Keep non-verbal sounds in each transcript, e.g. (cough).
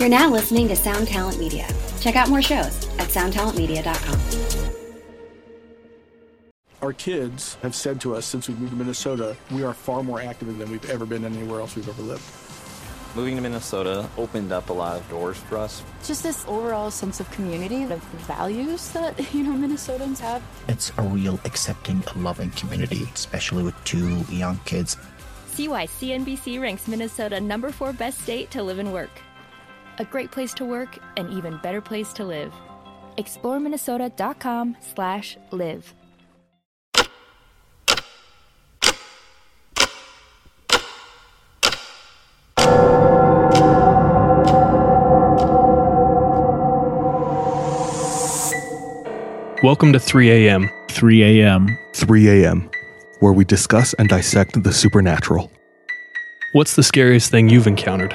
You're now listening to Sound Talent Media. Check out more shows at soundtalentmedia.com. Our kids have said to us since we moved to Minnesota, we are far more active than we've ever been anywhere else we've ever lived. Moving to Minnesota opened up a lot of doors for us. Just this overall sense of community, of values that, (laughs) you know, Minnesotans have. It's a real accepting, loving community, especially with two young kids. See why CNBC ranks Minnesota number four best state to live and work. A great place to work, an even better place to live. ExploreMinnesota.com slash live. Welcome to 3 a.m. 3 a.m. 3 a.m., where we discuss and dissect the supernatural. What's the scariest thing you've encountered?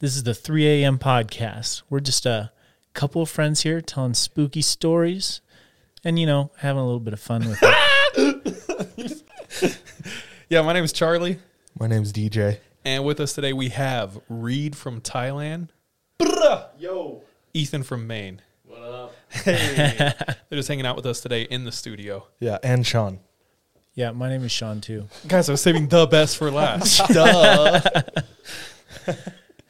This is the 3 a.m. podcast. We're just a couple of friends here telling spooky stories and, you know, having a little bit of fun with it. (laughs) yeah, my name is Charlie. My name's DJ. And with us today, we have Reed from Thailand. Bruh! Yo. Ethan from Maine. What up? Hey. (laughs) They're just hanging out with us today in the studio. Yeah, and Sean. Yeah, my name is Sean too. Guys, I was saving the best for last. (laughs) Duh.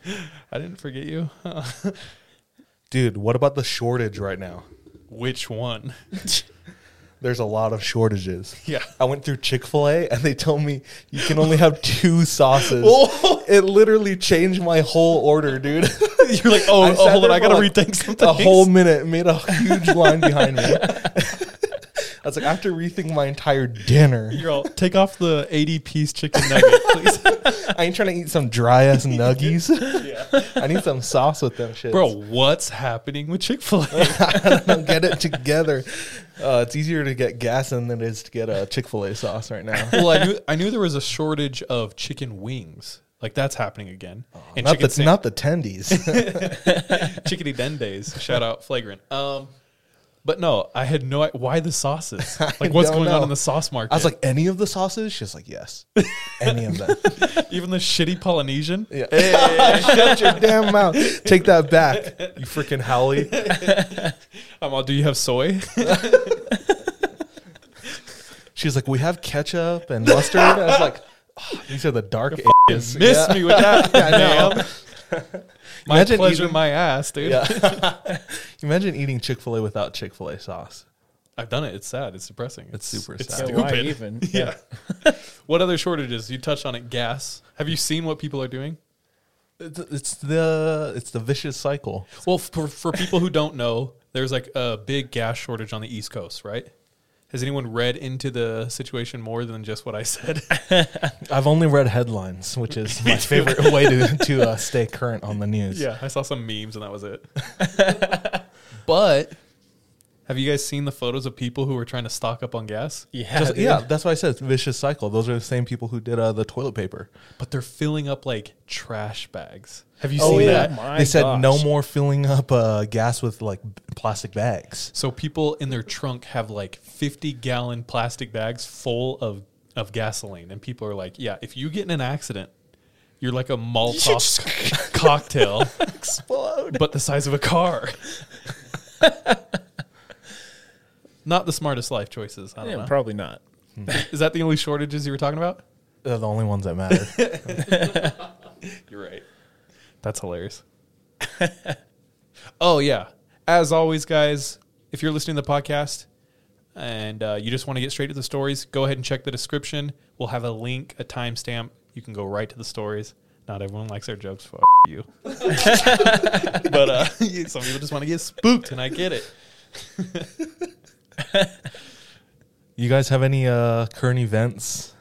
(laughs) I didn't forget you. (laughs) Dude, what about the shortage right now? Which one? (laughs) There's a lot of shortages. Yeah. I went through Chick fil A and they told me you can only have two sauces. Oh. It literally changed my whole order, dude. You're like, oh, oh hold on, I gotta like rethink something. A whole minute, made a huge line behind me. I was like, I have to rethink my entire dinner. (laughs) You're take off the 80 piece chicken nugget, please. (laughs) I ain't trying to eat some dry ass (laughs) nuggies. yeah. I need some sauce with them shit. Bro, what's happening with Chick fil A? Get it together. Uh, it's easier to get gas in than it is to get a Chick fil A sauce right now. Well, I knew, I knew there was a shortage of chicken wings. Like that's happening again. Oh, and not, the, not the tendies. Chickadee dendays. Shout out flagrant. Um, but no, I had no why the sauces. (laughs) Like what's going know. on in the sauce market? I was like, any of the sauces? She's like, yes, any of them. (laughs) Even the shitty Polynesian. Yeah. Hey, (laughs) shut your damn mouth. Take that back, you freaking howly. I'm all. Do you have soy? She's like, we have ketchup and mustard. I was like, oh, these are the dark ages. Miss yeah. me with that. I know. (laughs) My imagine pleasure, eating, my ass, dude. Yeah. (laughs) (laughs) imagine eating Chick Fil A without Chick Fil A sauce. I've done it. It's sad. It's depressing. It's, it's super it's sad. Stupid. Why even? Yeah. what other shortages? You touched on it. Gas. Have you seen what people are doing? It's, it's the it's the vicious cycle. Well, for for people who don't know, there's like a big gas shortage on the East Coast, right? Has anyone read into the situation more than just what I said? (laughs) I've only read headlines, which is my (laughs) favorite way to to uh, stay current on the news. Yeah, I saw some memes and that was it. (laughs) but have you guys seen the photos of people who were trying to stock up on gas? Yeah, Just, yeah. That's why I said vicious cycle. Those are the same people who did uh, the toilet paper. But they're filling up like trash bags. Have you oh, seen yeah. that? My they said gosh. no more filling up uh, gas with like plastic bags. So people in their trunk have like fifty gallon plastic bags full of of gasoline, and people are like, "Yeah, if you get in an accident, you're like a Molotov (laughs) cocktail, explode, but the size of a car." (laughs) Not the smartest life choices. I don't yeah, know. Probably not. Is that the only shortages you were talking about? They're the only ones that matter. (laughs) You're right. That's hilarious. (laughs) oh yeah. As always, guys, if you're listening to the podcast and uh, you just want to get straight to the stories, go ahead and check the description. We'll have a link, a timestamp. You can go right to the stories. Not everyone likes our jokes. Fuck you. (laughs) but uh, (laughs) some people just want to get spooked, and I get it. you guys have any uh, current events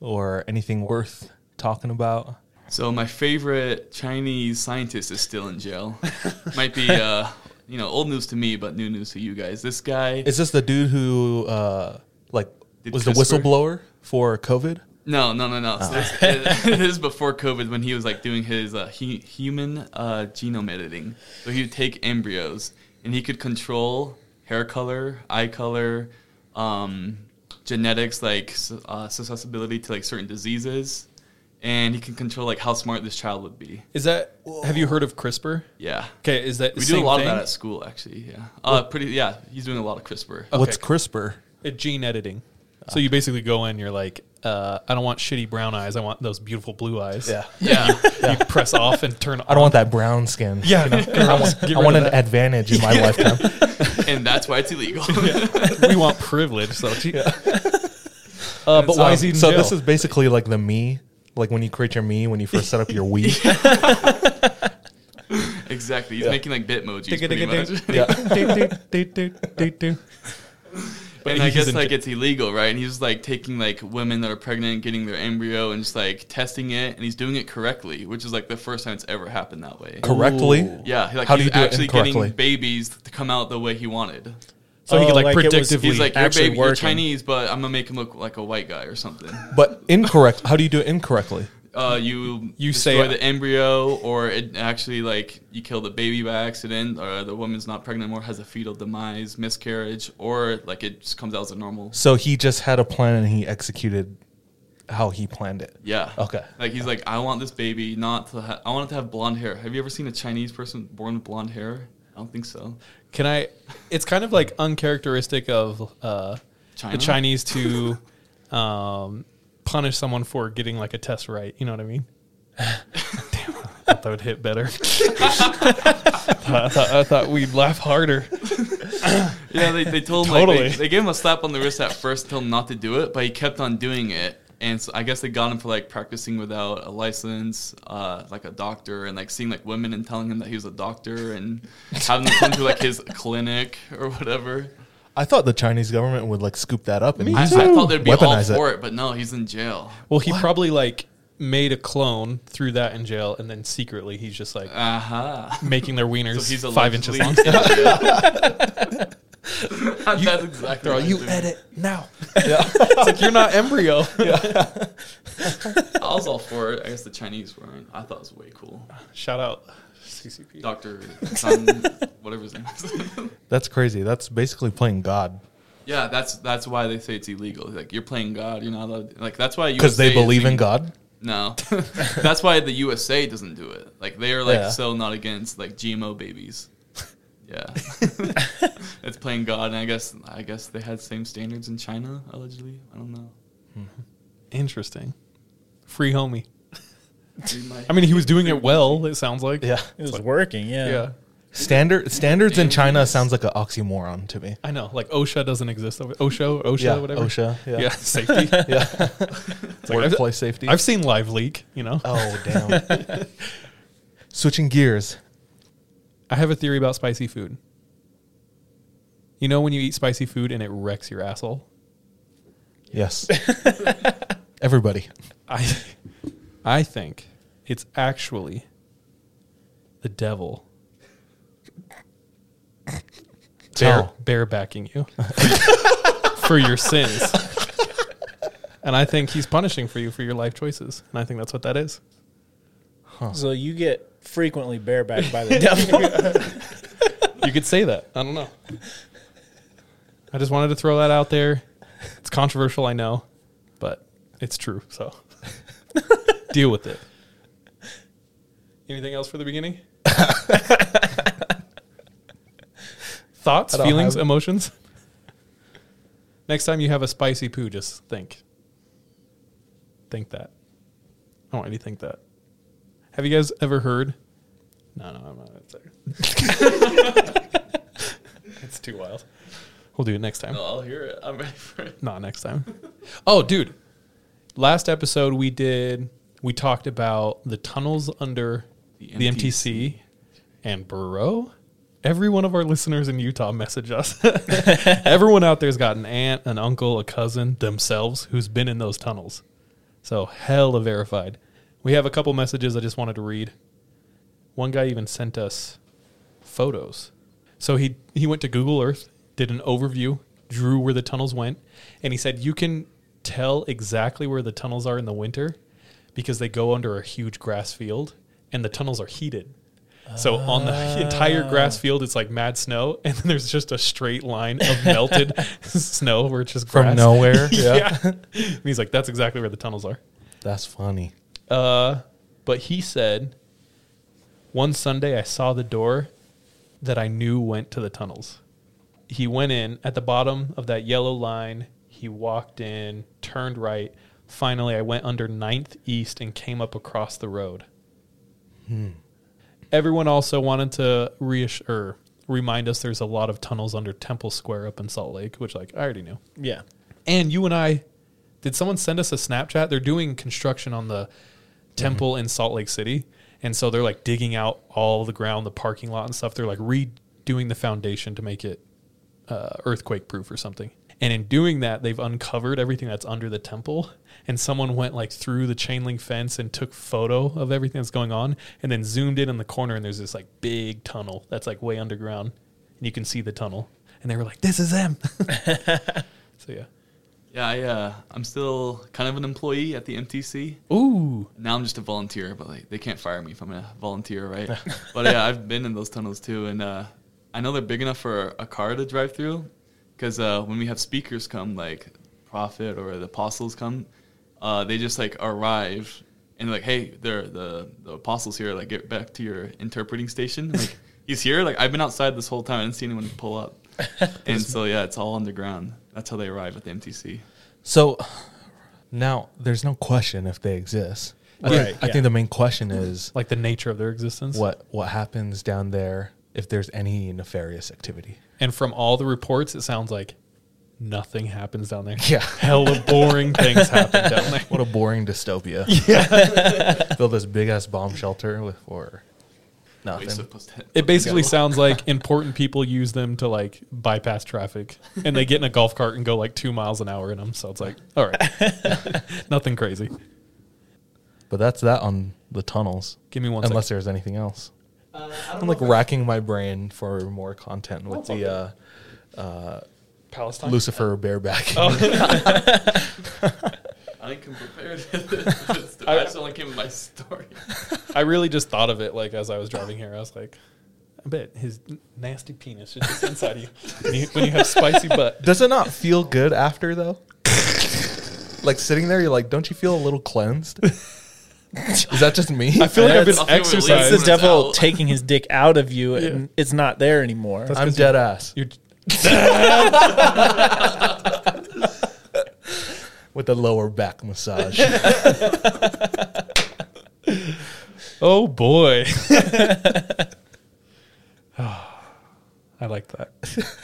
or anything worth talking about? So my favorite Chinese scientist is still in jail. (laughs) Might be uh, you know old news to me, but new news to you guys. This guy Is this the dude who uh like Did was the CRISPR? whistleblower for COVID? No, no, no, no. So this, (laughs) this is before COVID when he was like doing his uh, hu- human uh, genome editing. So he would take embryos and he could control hair color, eye color, um, genetics like s- uh, susceptibility to like certain diseases, and he can control like how smart this child would be. Is that? Have you heard of CRISPR? Yeah. Okay. Is that the we do a lot thing? of that at school actually? Yeah. Uh, pretty. Yeah, he's doing a lot of CRISPR. Okay. What's CRISPR? Uh, gene editing. So you basically go in, you're like, uh, I don't want shitty brown eyes. I want those beautiful blue eyes. Yeah. (laughs) Yeah. You, you press off and turn. I don't want that brown skin. Yeah, you know? I want, I want an that. advantage in my lifetime. (laughs) and that's why it's illegal. (laughs) we want privilege. So, gee- uh, but why is he in so jail? this is basically like the me, like when you create your me when you first set up your Wii. (laughs) exactly. He's Yeah. making like Bitmojis. Digga, pretty much. Yeah. (laughs) And I he's guess in like ja- it's illegal, right? And he's like taking like women that are pregnant, getting their embryo, and just like testing it, and he's doing it correctly, which is like the first time it's ever happened that way. Correctly? Yeah, like How do he's you do it actually incorrectly? getting babies to come out the way he wanted. So he could Oh, like, like it was- predictively. He's like, you're, actually baby, you're working. Chinese, but I'm gonna make him look like a white guy or something. (laughs) But incorrect. How do you do it incorrectly? Uh, you You destroy say- the embryo, or it actually like you kill the baby by accident, or the woman's not pregnant anymore, has a fetal demise, miscarriage, or like it just comes out as a normal. So he just had a plan and he executed how he planned it. Yeah. Okay. Like he's like, I want this baby not to. Ha- I want it to have blonde hair. Have you ever seen a Chinese person born with blonde hair? I don't think so. Can I? It's kind of like uncharacteristic of uh, the Chinese to (laughs) um, punish someone for getting like a test right. You know what I mean? (laughs) Damn, I thought that would hit better. (laughs) I, thought, I thought we'd laugh harder. Yeah, they, they told him like, they, they gave him a slap on the wrist at first, told him not to do it, but he kept on doing it. And so I guess they got him for like practicing without a license, uh, like a doctor, and like seeing like women and telling him that he was a doctor and having them come to like his (laughs) clinic or whatever. I thought the Chinese government would like scoop that up and I, I thought they'd be all Weaponize for it, but no, he's in jail. Well, he probably like made a clone, threw that in jail, and then secretly he's just like Uh-huh. making their wieners So he's five inches long. (laughs) (laughs) allegedly- That's exactly They're all, what you doing. edit now. (laughs) it's like you're not embryo. (laughs) Yeah. (laughs) I was all for it. I guess the Chinese weren't. I thought it was way cool. Shout out CCP. Doctor Sun, whatever his name is. That's crazy. That's basically playing God yeah, that's that's why they say it's illegal. Like you're playing God. You're not allowed. Like that's why because they believe in God. No, that's why the USA doesn't do it. Like they are like Yeah. so not against like GMO babies. Yeah, (laughs) it's playing God, and I guess I guess they had same standards in China allegedly. I don't know. Mm-hmm. Interesting. Free homie. (laughs) I mean, he was doing it well. It sounds like. Yeah. It was working, yeah. Yeah. Standard standards in China sounds like an oxymoron to me. I know. Like OSHA doesn't exist. Over, OSHA, OSHA, Yeah, whatever. OSHA, yeah. yeah safety. (laughs) Yeah. It's like, I've- Workplace safety. I've seen Live Leak. You know. Oh damn. Switching gears. I have a theory about spicy food. You know when you eat spicy food and it wrecks your asshole? Yes. (laughs) Everybody. I I think it's actually the devil bear, Tell. barebacking you (laughs) for your sins. And I think he's punishing for you for your life choices. And I think that's what that is. So you get frequently barebacked by the (laughs) devil. You could say that. I don't know. I just wanted to throw that out there. It's controversial, I know, but it's true. So (laughs) deal with it. Anything else for the beginning? (laughs) Thoughts, feelings, have- emotions? Next time you have a spicy poo, just think. Think that. I want you to think that. Have you guys ever heard? No, no, I'm not. It's, (laughs) it's too wild. We'll do it next time. No, I'll hear it. I'm ready for it. Not next time. Oh, dude. Last episode we did we talked about the tunnels under the, The MTC. and bro, every one of our listeners in Utah message us. (laughs) Everyone out there's got an aunt, an uncle, a cousin themselves who's been in those tunnels. So hella verified. We have a couple messages I just wanted to read. One guy even sent us photos. So he he went to Google Earth, did an overview, drew where the tunnels went, and he said you can tell exactly where the tunnels are in the winter because they go under a huge grass field and the tunnels are heated. So on the ah. entire grass field, it's like mad snow, (laughs) and then there's just a straight line of melted (laughs) snow where it's just From nowhere, (laughs) yeah. yeah. And he's like, that's exactly where the tunnels are. That's funny. Uh, but he said, one Sunday I saw the door that I knew went to the tunnels. He went in at the bottom of that yellow line. He walked in, turned right. Finally, I went under 9th East and came up across the road. Hmm. Everyone also wanted to reassure, remind us there's a lot of tunnels under Temple Square up in Salt Lake, which like I already knew. Yeah. And you and I, did someone send us a Snapchat? They're doing construction on the temple in Salt Lake City. And so they're like digging out all the ground, the parking lot and stuff. They're like redoing the foundation to make it uh, earthquake proof or something. And in doing that, they've uncovered everything that's under the temple. And someone went like through the chain link fence and took photo of everything that's going on, and then zoomed in in the corner. And there's this like big tunnel that's like way underground, and you can see the tunnel. And they were like, "This is them." (laughs) so yeah. Yeah, I uh, I'm still kind of an employee at the MTC. Ooh. Now I'm just a volunteer, but like they can't fire me if I'm a volunteer, right? (laughs) but yeah, I've been in those tunnels too, and uh, I know they're big enough for a car to drive through. Because uh, when we have speakers come, like Prophet or the Apostles come, uh, they just like arrive and like, hey, they're the the Apostles here. Like, get back to your interpreting station. Like, (laughs) he's here. Like, I've been outside this whole time. I didn't see anyone pull up. (laughs) and so yeah, it's all underground. That's how they arrive at the MTC. So now there's no question if they exist. I, Right, think, I think the main question is like the nature of their existence. What what happens down there if there's any nefarious activity? And from all the reports, it sounds like nothing happens down there. Yeah. (laughs) Hella boring things happen down (laughs) there. What a boring dystopia. Yeah. Build this big ass bomb shelter with for nothing. It basically sounds like (laughs) important people use them to like bypass traffic, and they get in a golf cart and go like two miles an hour in them. So it's like, all right, (laughs) nothing crazy. But that's that on the tunnels. Give me one Unless second. there's anything else. I'm like racking my brain for more content with the uh, uh, Palestine? Lucifer (laughs) bareback. Oh. I didn't come prepared. I just only came with my story. I really just thought of it like as I was driving here. I was like, I bet his nasty penis is just inside of you when, you when you have spicy butt. Does it not feel good after though? like sitting there, you're like, don't you feel a little cleansed? Is that just me? I feel like I've been It's exercising. the devil taking his dick out of you, and it's not there anymore. I'm dead ass. You're (laughs) With a lower back massage. (laughs) Oh boy. (laughs) (sighs) I like that. (laughs)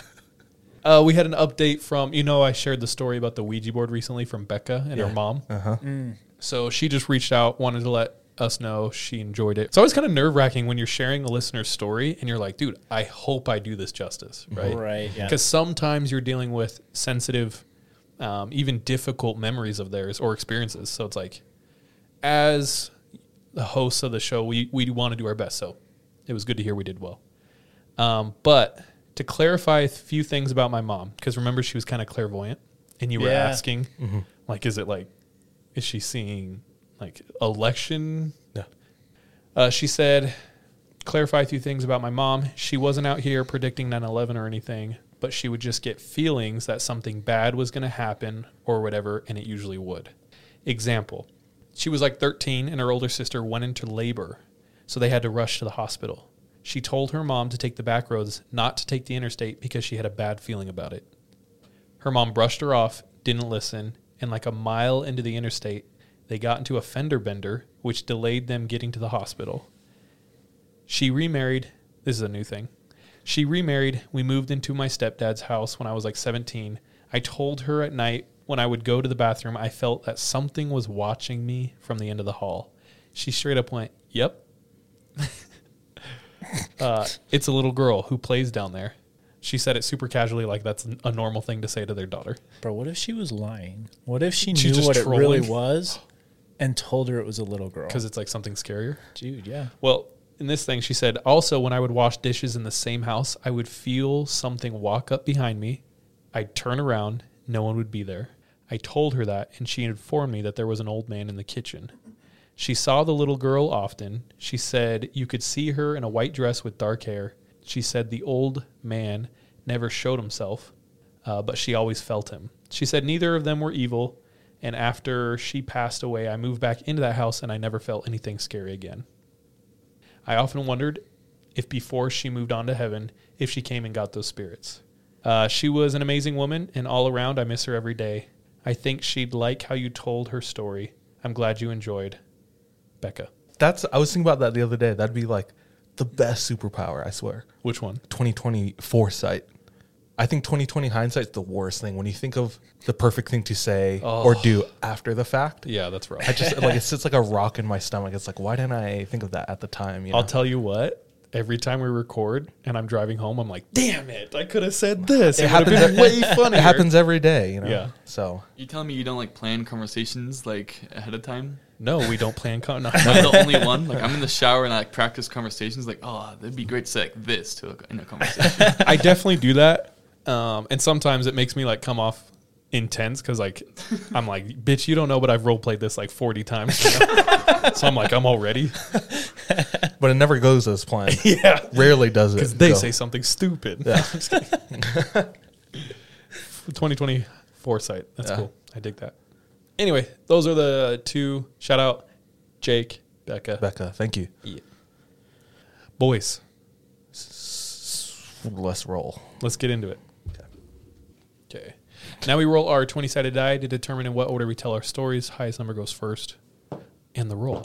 Uh, we had an update from you know I shared the story about the Ouija board recently from Becca and Yeah. her mom. Uh-huh. Mm. So she just reached out, wanted to let us know she enjoyed it. It's always kind of nerve wracking when you're sharing a listener's story and you're like, dude, I hope I do this justice, right? Right, yeah. Because sometimes you're dealing with sensitive, um, even difficult memories of theirs or experiences. So it's like, as the hosts of the show, we we want to do our best. So it was good to hear we did well. Um, but to clarify a few things about my mom, because remember she was kind of clairvoyant, and you were Yeah. asking, Mhm. like, is it like, is she seeing like election? Yeah. Uh, she said, clarify a few things about my mom. She wasn't out here predicting 9 11 or anything, but she would just get feelings that something bad was going to happen or whatever, and it usually would. Example She was like 13, and her older sister went into labor, so they had to rush to the hospital. She told her mom to take the back roads, not to take the interstate because she had a bad feeling about it. Her mom brushed her off, didn't listen, and like a mile into the interstate, they got into a fender bender, which delayed them getting to the hospital. She remarried. This is a new thing. She remarried. We moved into my stepdad's house when I was like 17. I told her at night when I would go to the bathroom, I felt that something was watching me from the end of the hall. She straight up went, Yep. (laughs) uh, it's a little girl who plays down there. She said it super casually, like that's a normal thing to say to their daughter. Bro, what if she was lying? What if she She's knew just what it really was? and told her it was a little girl. because it's like something scarier. Dude, yeah. Well, in this thing, she said, also, when I would wash dishes in the same house, I would feel something walk up behind me. I'd turn around, no one would be there. I told her that, and she informed me that there was an old man in the kitchen. She saw the little girl often. She said you could see her in a white dress with dark hair. She said the old man never showed himself, uh, but she always felt him. She said neither of them were evil, and after she passed away, I moved back into that house and I never felt anything scary again. I often wondered if before she moved on to heaven, if she came and got those spirits. Uh, she was an amazing woman, and all around, I miss her every day. I think she'd like how you told her story. I'm glad you enjoyed. Becca. That's I was thinking about that the other day. That'd be like the best superpower, I swear. Which one? 2020 foresight. I think 2020 hindsight's the worst thing when you think of the perfect thing to say or Oh. do after the fact. Yeah, that's right. I just like it (laughs) sits like a rock in my stomach. It's like why didn't I think of that at the time? You know? I'll tell you what. Every time we record and I'm driving home, I'm like, "Damn it! I could have said this. It, (laughs) It happens. been way funnier." It happens every day. You know. Yeah. So You telling me you don't like plan conversations like ahead of time? No, we don't plan. Con- no. I'm the only (laughs) one. Like I'm in the shower and I like practice conversations. Like, oh, that'd be great to say like this to a, in a conversation. (laughs) I definitely do that, um, and sometimes it makes me like come off intense because like I'm like, bitch, you don't know, but I've role played this like 40 times. you know? so I'm like, I'm all ready. (laughs) but it never goes as planned. (laughs) Yeah. Rarely does it. because they go. say something stupid. Yeah. (laughs) I'm just kidding. 2020 foresight. That's Yeah. cool. I dig that. Anyway, those are the two. Shout out Jake, Becca. Becca, thank you. Yeah. Boys, Let's roll. let's get into it. Okay. Now we roll our 20 sided die to determine in what order we tell our stories. Highest number goes first. And the roll.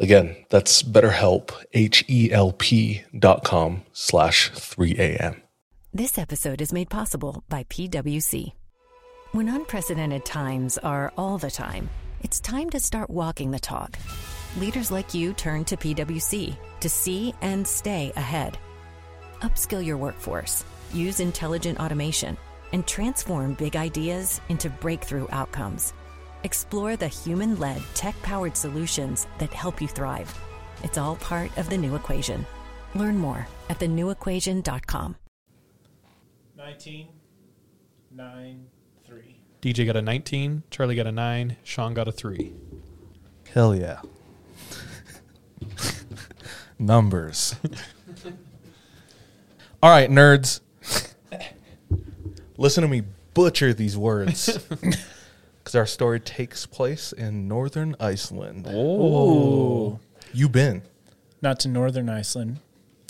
Again, that's BetterHelp, H-E-L-P dot com slash 3am. This episode is made possible by PWC. When unprecedented times are all the time, it's time to start walking the talk. Leaders like you turn to PWC to see and stay ahead. Upskill your workforce, use intelligent automation, and transform big ideas into breakthrough outcomes. Explore the human led, tech powered solutions that help you thrive. It's all part of the new equation. Learn more at thenewequation.com. 19, 9, 3. DJ got a 19, Charlie got a 9, Sean got a 3. Hell yeah. Numbers. (laughs) All right, nerds. Listen to me butcher these words. (laughs) Because our story takes place in northern Iceland. Oh. You been? Not to northern Iceland,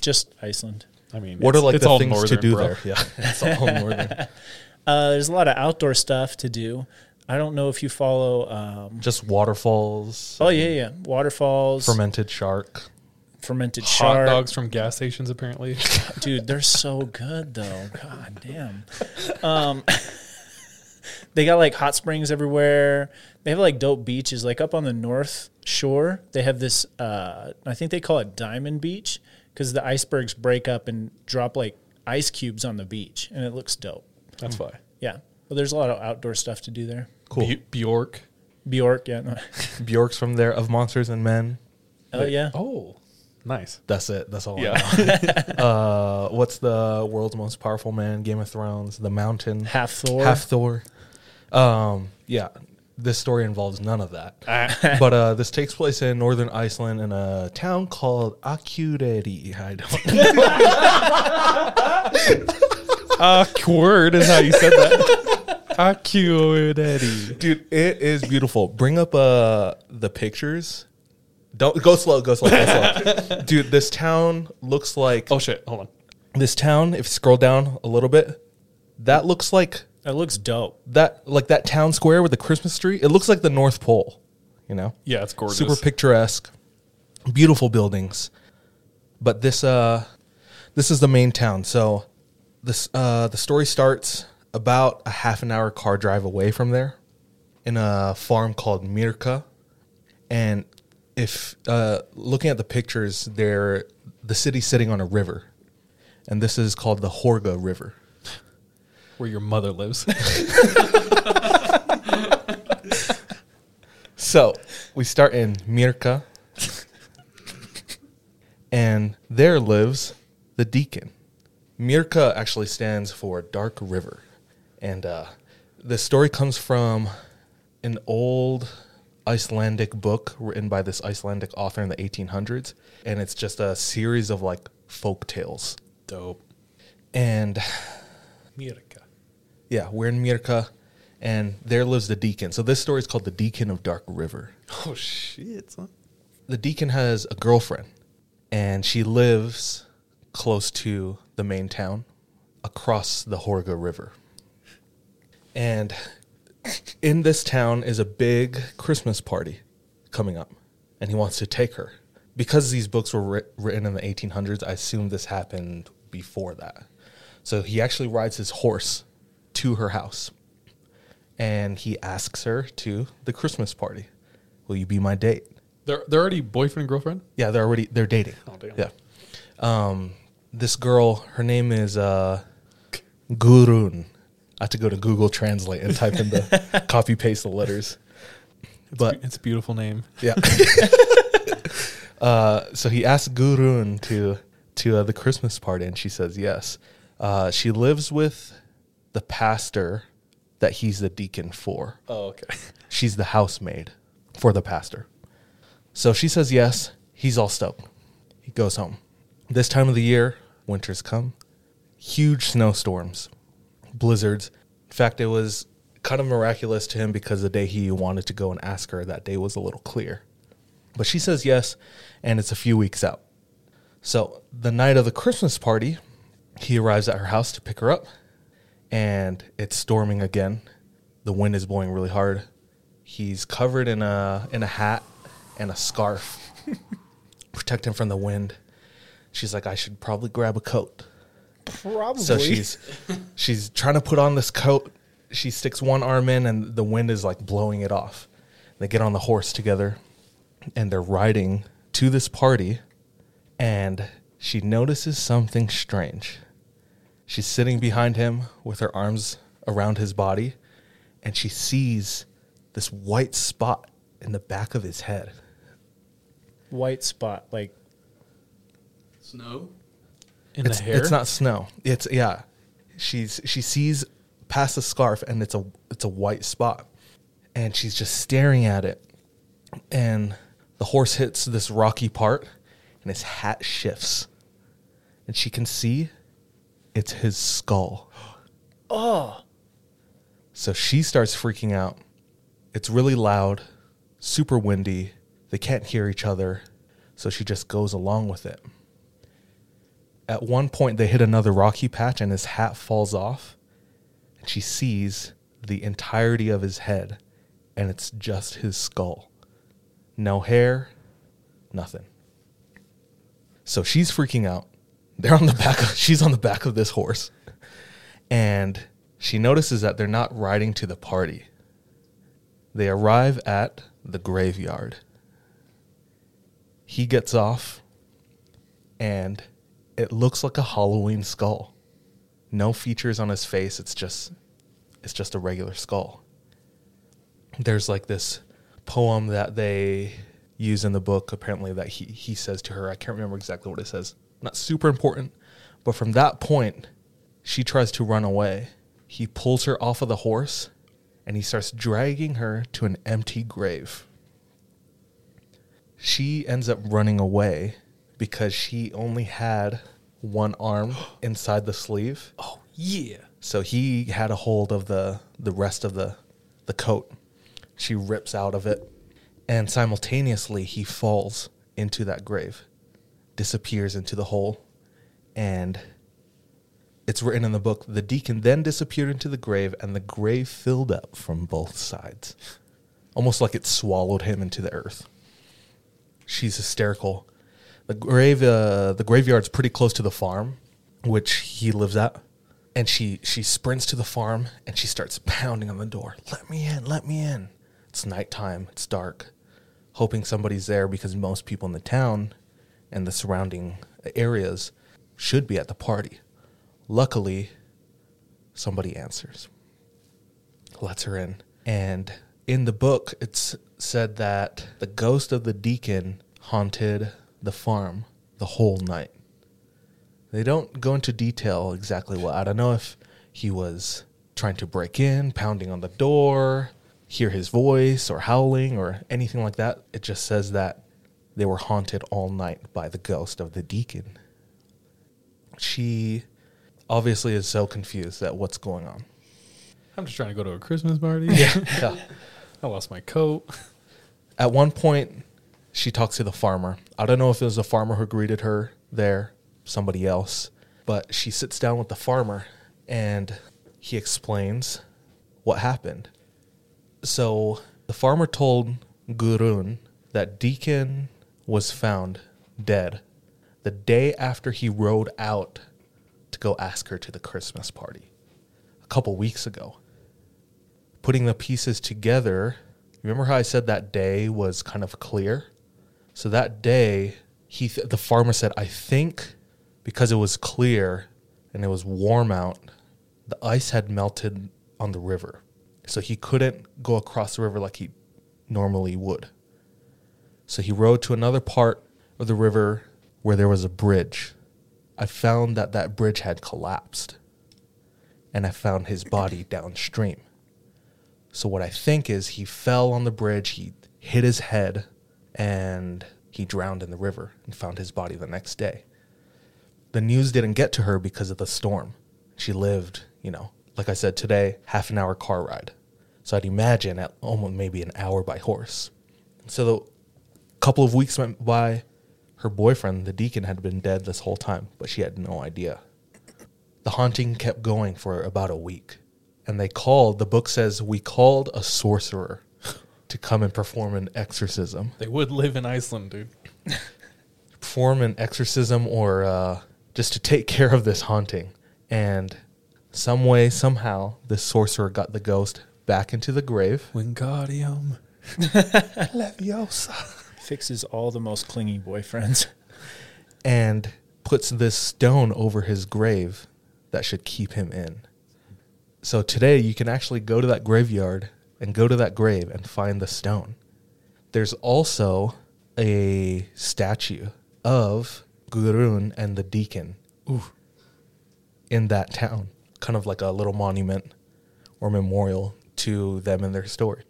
just Iceland. I mean, What are like it's the all things to do bro. there? Yeah, (laughs) it's all northern. (laughs) Uh, there's a lot of outdoor stuff to do. I don't know if you follow. Um, Just waterfalls. oh yeah, yeah, waterfalls, Fermented shark. fermented Hot shark. dogs from gas stations, apparently. dude. They're so good though. God damn. Um, (laughs) they got like hot springs everywhere. They have like dope beaches. Like up on the north shore, they have this. Uh, I think they call it Diamond Beach because the icebergs break up and drop like ice cubes on the beach, and it looks dope. That's why. Yeah. Well, there's a lot of outdoor stuff to do there. Cool. B- Bjork. Bjork, yeah. No. (laughs) Bjork's from there of Monsters and Men. Oh yeah. Oh, nice. That's it. That's all. Yeah. I know. (laughs) (laughs) uh, what's the world's most powerful man? Game of Thrones. The Mountain. Hafthor. Half Thor. Um, yeah. this story involves none of that. (laughs) but uh, this takes place in northern Iceland in a town called Akureyri. (laughs) I don't. Awkward is how you said that. Akureyri. Dude, it is beautiful. Bring up uh the pictures. Don't go slow, go slow, go slow. (laughs) Dude, this town looks like Oh shit! Hold on. this town, if you scroll down a little bit, that looks like It looks dope. that like that town square with the Christmas tree. It looks like the North Pole, you know? Yeah, it's gorgeous. Super picturesque. Beautiful buildings. But this uh this is the main town. So this uh the story starts about a half an hour car drive away from there in a farm called Myrká. And if uh looking at the pictures, there the city's sitting on a river. And this is called the Hörgá River. Where your mother lives. (laughs) So we start in Myrká, and there lives the deacon. Myrká actually stands for Dark River, and uh, the story comes from an old Icelandic book written by this Icelandic author in the 1800s, and it's just a series of like folk tales. Dope. And Mirka. Yeah, we're in Myrká, and there lives the deacon. So this story is called the Deacon of Dark River. Oh shit! Son. the deacon has a girlfriend and she lives close to the main town across the Hörgá River. And in this town is a big Christmas party coming up and he wants to take her. Because these books were writ- written in the 1800s, I assume this happened before that. So he actually rides his horse to her house and he asks her to the Christmas party. Will you be my date? They're they're already boyfriend and girlfriend. Yeah, they're already they're dating. Oh damn. Yeah. Um, this girl, her name is uh, Gurun. I have to go to Google Translate and type in the (laughs) copy paste the letters. But It's a beautiful name. yeah. (laughs) uh, so he asks Gurun to to uh, the Christmas party, and she says yes. Uh, she lives with the pastor that he's the deacon for. Oh okay. (laughs) She's the housemaid for the pastor. So she says yes. He's all stoked. He goes home. This time of the year, winter's come. Huge snowstorms, blizzards. In fact, it was kind of miraculous to him because the day he wanted to go and ask her, that day was a little clear. But she says yes, and it's a few weeks out. So the night of the Christmas party, he arrives at her house to pick her up, and it's storming again. The wind is blowing really hard. He's covered in a in a hat and a scarf, (laughs) protect him from the wind. She's like, I should probably grab a coat. Probably. So she's she's trying to put on this coat. She sticks one arm in, and the wind is like blowing it off. They get on the horse together, and they're riding to this party, and she notices something strange. She's sitting behind him with her arms around his body, and she sees this white spot in the back of his head. white spot. Like Snow. In it's, the hair. It's not snow. It's yeah. She's she sees past the scarf and it's a it's a white spot. And she's just staring at it. And the horse hits this rocky part and his hat shifts. And she can see it's his skull. (gasps) oh, So she starts freaking out. It's really loud, super windy. They can't hear each other. So she just goes along with it. At one point, they hit another rocky patch and his hat falls off. And she sees the entirety of his head, and it's just his skull. No hair, nothing. So she's freaking out. They're on the back of, (laughs) she's on the back of this horse. And she notices that they're not riding to the party. They arrive at the graveyard. He gets off and it looks like a Halloween skull. No features on his face, it's just it's just a regular skull. There's like this poem that they use in the book apparently that he he says to her. I can't remember exactly what it says. Not super important, but from that point she tries to run away. He pulls her off of the horse and he starts dragging her to an empty grave. She ends up running away because she only had one arm (gasps) inside the sleeve. Oh yeah. So he had a hold of the the rest of the the coat. She rips out of it and simultaneously he falls into that grave, disappears into the hole and it's written in the book the deacon then disappeared into the grave and the grave filled up from both sides. Almost like it swallowed him into the earth. She's hysterical. The grave uh, the graveyard's pretty close to the farm which he lives at and she she sprints to the farm and she starts pounding on the door. Let me in, let me in. It's nighttime, it's dark. Hoping somebody's there because most people in the town and the surrounding areas should be at the party. Luckily, somebody answers. Lets her in. And in the book, it's said that the ghost of the deacon haunted the farm the whole night. They don't go into detail exactly what. I don't know if he was trying to break in, pounding on the door, hear his voice, or howling, or anything like that. It just says that they were haunted all night by the ghost of the deacon. She obviously is so confused at what's going on. I'm just trying to go to a Christmas party. Yeah. (laughs) yeah. I lost my coat. (laughs) At one point, she talks to the farmer. I don't know if it was the farmer who greeted her there, somebody else, but she sits down with the farmer and he explains what happened. So the farmer told Gurun that Deacon was found dead the day after he rode out to go ask her to the Christmas party a couple weeks ago. Putting the pieces together, remember how I said that day was kind of clear? So that day, he th- the farmer said, I think because it was clear and it was warm out, the ice had melted on the river. So he couldn't go across the river like he normally would. So he rode to another part of the river where there was a bridge. I found that that bridge had collapsed. And I found his body downstream. So what I think is he fell on the bridge, he hit his head, and he drowned in the river and found his body the next day. The news didn't get to her because of the storm. She lived, you know, like I said today, half an hour car ride. So I'd imagine at almost maybe an hour by horse. So couple of weeks went by. Her boyfriend, the deacon, had been dead this whole time, but she had no idea. The haunting kept going for about a week. And they called, the book says, we called a sorcerer to come and perform an exorcism. They would live in Iceland, dude. (laughs) Perform an exorcism or uh, just to take care of this haunting. And some way, somehow, this sorcerer got the ghost back into the grave. Wingardium (laughs) Leviosa. Fixes all the most clingy boyfriends. (laughs) and puts this stone over his grave that should keep him in. So today you can actually go to that graveyard and go to that grave and find the stone. There's also a statue of Gurun and the deacon Ooh. in that town, kind of like a little monument or memorial to them and their story.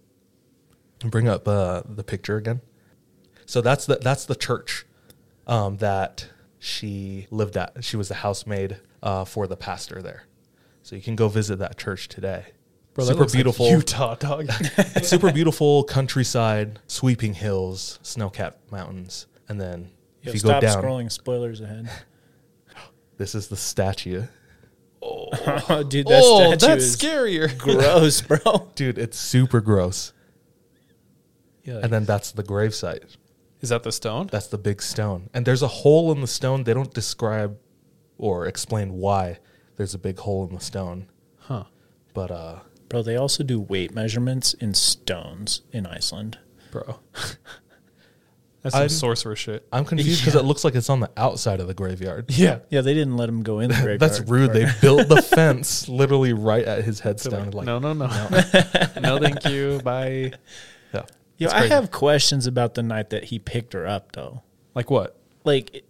Bring up uh, the picture again. So that's the that's the church um, that she lived at. She was the housemaid uh, for the pastor there. So you can go visit that church today. Bro, super looks like beautiful Utah, dog. (laughs) super beautiful countryside, sweeping hills, snow-capped mountains, and then Yo, if you go down, scrolling spoilers ahead. this is the statue. Oh, (laughs) dude, that Oh, statue that's scarier. (laughs) gross, bro. Dude, it's super gross. Yeah. And then that's the gravesite. Is that the stone? That's the big stone. And there's a hole in the stone. They don't describe or explain why there's a big hole in the stone. Huh. But uh Bro, they also do weight measurements in stones in Iceland. Bro. (laughs) That's some I'm- sorcerer shit. I'm confused because Yeah. it looks like it's on the outside of the graveyard. Yeah. Yeah, they didn't let him go in the (laughs) graveyard. That's rude. They (laughs) built the fence literally right at his headstone. Like, no, no, no. no, thank you. Bye. Yo, I have questions about the night that he picked her up, though. Like what? Like, it-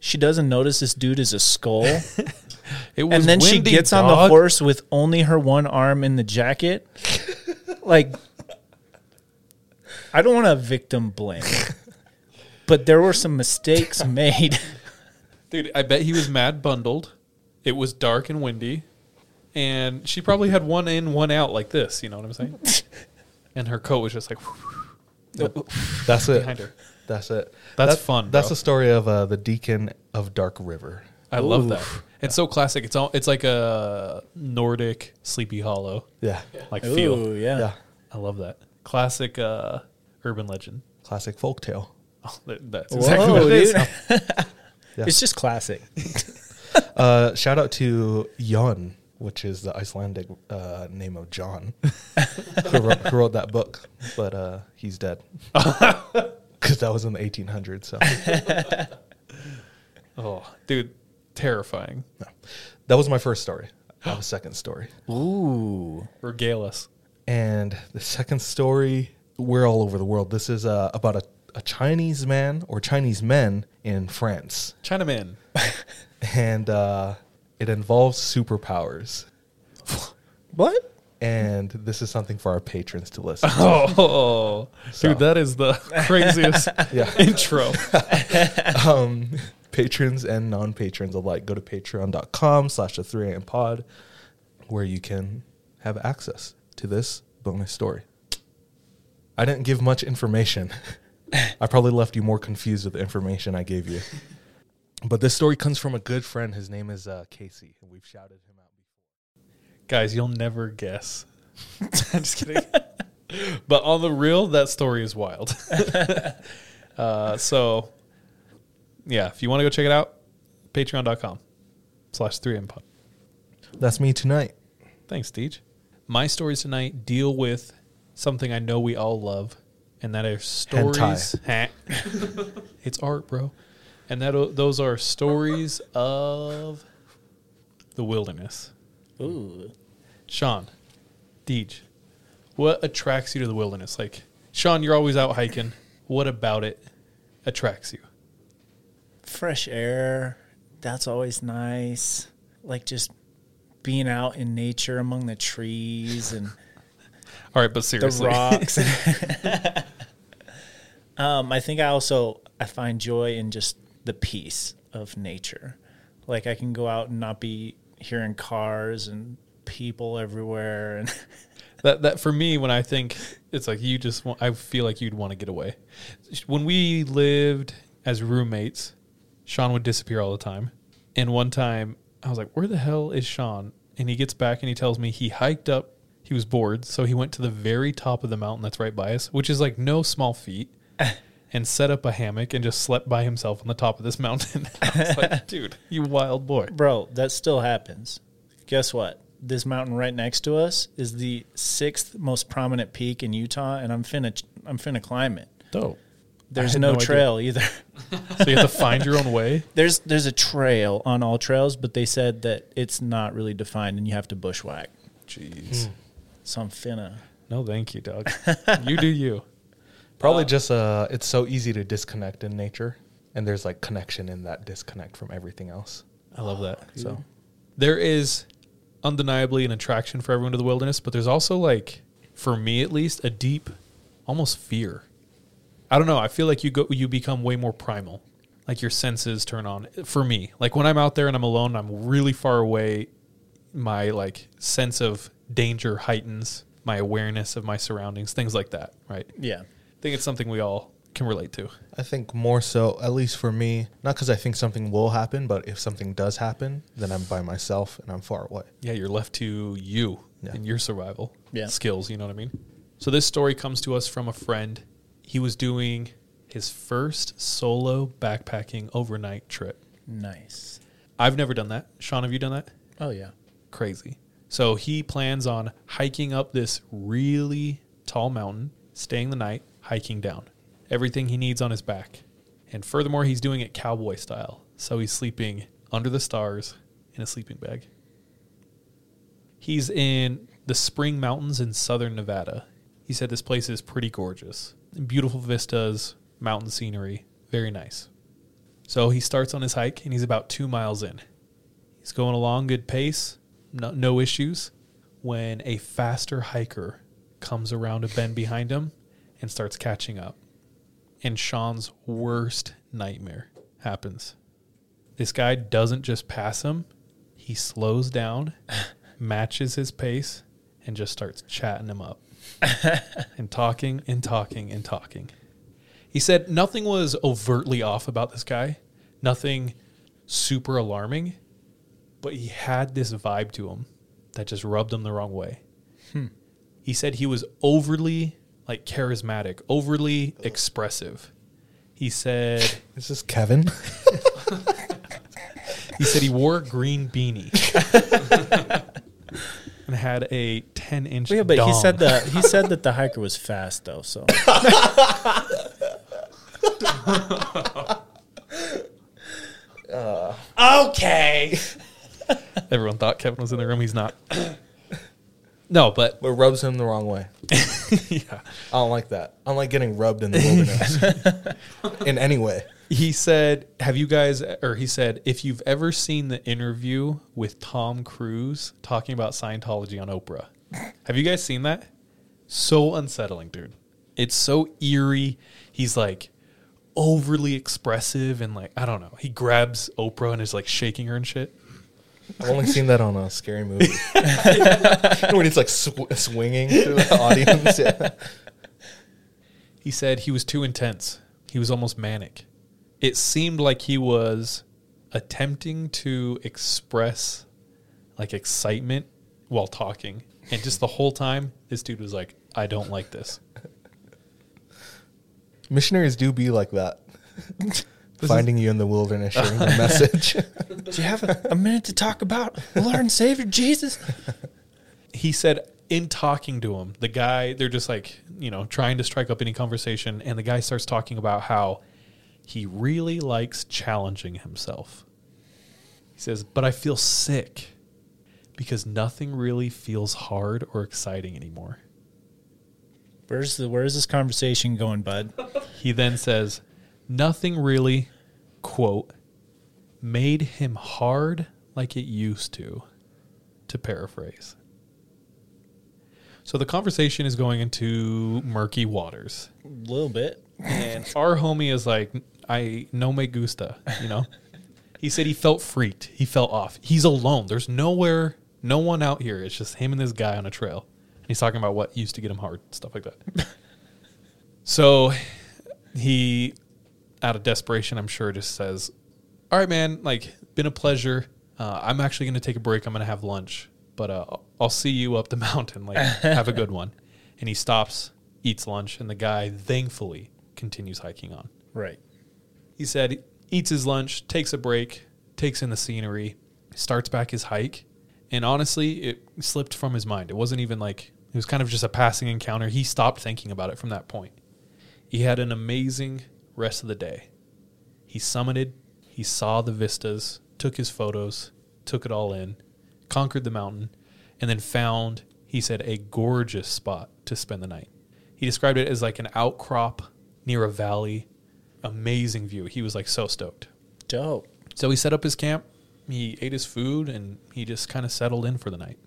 she doesn't notice this dude is a skull. (laughs) It was and then she windy, gets on the horse with only her one arm in the jacket. (laughs) like I don't want to victim blame, but there were some mistakes (laughs) made. Dude, I bet he was mad bundled. It was dark and windy. And she probably had one in, one out like this. You know what I'm saying? And her coat was just like. (laughs) That's it. Behind her. That's it. That's That- fun. That's bro. the story of uh, the Deacon of Dark River. I love that. It's so classic. It's all. It's like a Nordic Sleepy Hollow. Yeah. like Ooh, feel. yeah. Yeah. I love that. Classic uh, urban legend. Classic folktale. Oh, (laughs) that- that's Whoa, exactly what it is. dude. (laughs) Yeah. It's just classic. Uh, shout out to Jon, which is the Icelandic uh, name of John, who, wrote, who wrote that book, but uh, he's dead (laughs) because that was in the 1800s. So (laughs) Oh, dude, terrifying. that was my first story. I have a second story. Ooh. Regale us. And the second story, we're all over the world. This is uh, about a, a Chinese man or Chinese men in France. Chinaman. (laughs) And uh, it involves superpowers. What? And this is something for our patrons to listen to. Oh, (laughs) So- dude, that is the (laughs) craziest (laughs) intro. um, patrons and non-patrons alike, go to patreon.com slash the 3am pod where you can have access to this bonus story. I didn't give much information. I probably left you more confused with the information I gave you. But this story comes from a good friend. His name is uh, Casey, and we've shouted him out before. Guys, you'll never guess. (laughs) I'm just kidding. but on the real, that story is wild. (laughs) uh, so, yeah, if you want to go check it out, patreon.com slash 3 pod. That's me tonight. Thanks, Deej. My stories tonight deal with something I know we all love, and that is stories. (laughs) It's art, bro. And that those are stories of the wilderness. Ooh. Sean, Deej, what attracts you to the wilderness? Like, Sean, you're always out hiking. What about it attracts you? Fresh air. That's always nice. Like just being out in nature among the trees and (laughs) All right, but seriously. the rocks. (laughs) (laughs) um, I think I also I find joy in just the peace of nature. Like I can go out and not be hearing cars and people everywhere and (laughs) that that for me when I think it's like you just want I feel like you'd want to get away. When we lived as roommates, Sean would disappear all the time. And one time I was like, "Where the hell is Sean?" And he gets back and he tells me he hiked up, he was bored, so he went to the very top of the mountain that's right by us, which is like no small feat. (laughs) And set up a hammock and just slept by himself on the top of this (laughs) mountain. (laughs) I was like, (laughs) dude, you wild boy. Bro, that still happens. Guess what? This mountain right next to us is the sixth most prominent peak in Utah, and I'm finna I'm finna climb it. Dope. There's no, no idea. trail either. So you have to find your own way? There's there's a trail on all trails, but they said that it's not really defined, and you have to bushwhack. Jeez. So I'm finna. No, thank you, Doug. you do you. Probably just uh, it's so easy to disconnect in nature, and there's like connection in that disconnect from everything else. I love that. So there is undeniably an attraction for everyone to the wilderness, but there's also like, for me at least, a deep, almost fear. I don't know. I feel like you go, you become way more primal. Like your senses turn on. For me, like when I'm out there and I'm alone, I'm really far away. My like sense of danger heightens. My awareness of my surroundings, things like that. Right. Yeah. I think it's something we all can relate to. I think more so, at least for me, not because I think something will happen, but if something does happen, then I'm by myself and I'm far away. Yeah, you're left to you Yeah. and your survival Yeah. skills. You know what I mean? So this story comes to us from a friend. He was doing his first solo backpacking overnight trip. Nice. I've never done that. Sean, have you done that? Oh yeah. Crazy. So he plans on hiking up this really tall mountain, staying the night, hiking down. Everything he needs on his back. And furthermore, he's doing it cowboy style. So he's sleeping under the stars in a sleeping bag. He's in the Spring Mountains in southern Nevada. He said this place is pretty gorgeous. Beautiful vistas, mountain scenery, very nice. So he starts on his hike and he's about two miles in. He's going along good pace, no, no issues, when a faster hiker comes around a bend behind him and starts catching up. And Sean's worst nightmare happens. This guy doesn't just pass him, he slows down, (laughs) matches his pace, and just starts chatting him up. (laughs) and talking and talking and talking. He said nothing was overtly off about this guy, nothing super alarming, but he had this vibe to him that just rubbed him the wrong way. Hmm. He said he was overly like charismatic, overly expressive. He said, (laughs) "Is this Kevin?" (laughs) he said he wore a green beanie (laughs) and had a ten-inch. Yeah, but he said that he said that the hiker was fast though. So Uh, okay. Everyone thought Kevin was in the room. He's not. No, but but rubs him the wrong way. (laughs) yeah, I don't like that. I don't like getting rubbed in the wilderness (laughs) in any way. He said, "Have you guys?" Or he said, "If you've ever seen the interview with Tom Cruise talking about Scientology on Oprah, have you guys seen that? So unsettling, dude. It's so eerie. He's like overly expressive and like I don't know. He grabs Oprah and is like shaking her and shit. I've only seen that on a scary movie (laughs) (laughs) when he's like sw- swinging through the audience. Yeah. He said he was too intense. He was almost manic. It seemed like he was attempting to express like excitement while talking. And just the whole time, this dude was like, I don't like this. Missionaries do be like that. (laughs) Finding you in the wilderness, sharing the (laughs) message. Do you have a, a minute to talk about Lord and Savior Jesus? (laughs) He said, in talking to him, the guy, they're just like, you know, trying to strike up any conversation. And the guy starts talking about how he really likes challenging himself. He says, but I feel sick because nothing really feels hard or exciting anymore. Where's the where's this conversation going, bud? He then says, nothing really, quote, made him hard like it used to, to paraphrase. So the conversation is going into murky waters. A little bit. And our homie is like, I no me gusta, you know? he said he felt freaked. He felt off. He's alone. There's nowhere, no one out here. It's just him and this guy on a trail. And he's talking about what used to get him hard, stuff like that. (laughs) so he, out of desperation, I'm sure, just says, All right, man, like, been a pleasure. Uh, I'm actually going to take a break. I'm going to have lunch, but uh, I'll see you up the (laughs) mountain. Like, have a good one. And he stops, eats lunch, and the guy thankfully continues hiking on. Right. He said, eats his lunch, takes a break, takes in the scenery, starts back his hike. And honestly, it slipped from his mind. It wasn't even like, it was kind of just a passing encounter. He stopped thinking about it from that point. He had an amazing rest of the day. He summited, he saw the vistas, took his photos, took it all in, conquered the mountain, and then found, he said, a gorgeous spot to spend the night. He described it as like an outcrop near a valley. Amazing view. He was like so stoked. Dope. So he set up his camp, he ate his food, and he just kind of settled in for the night.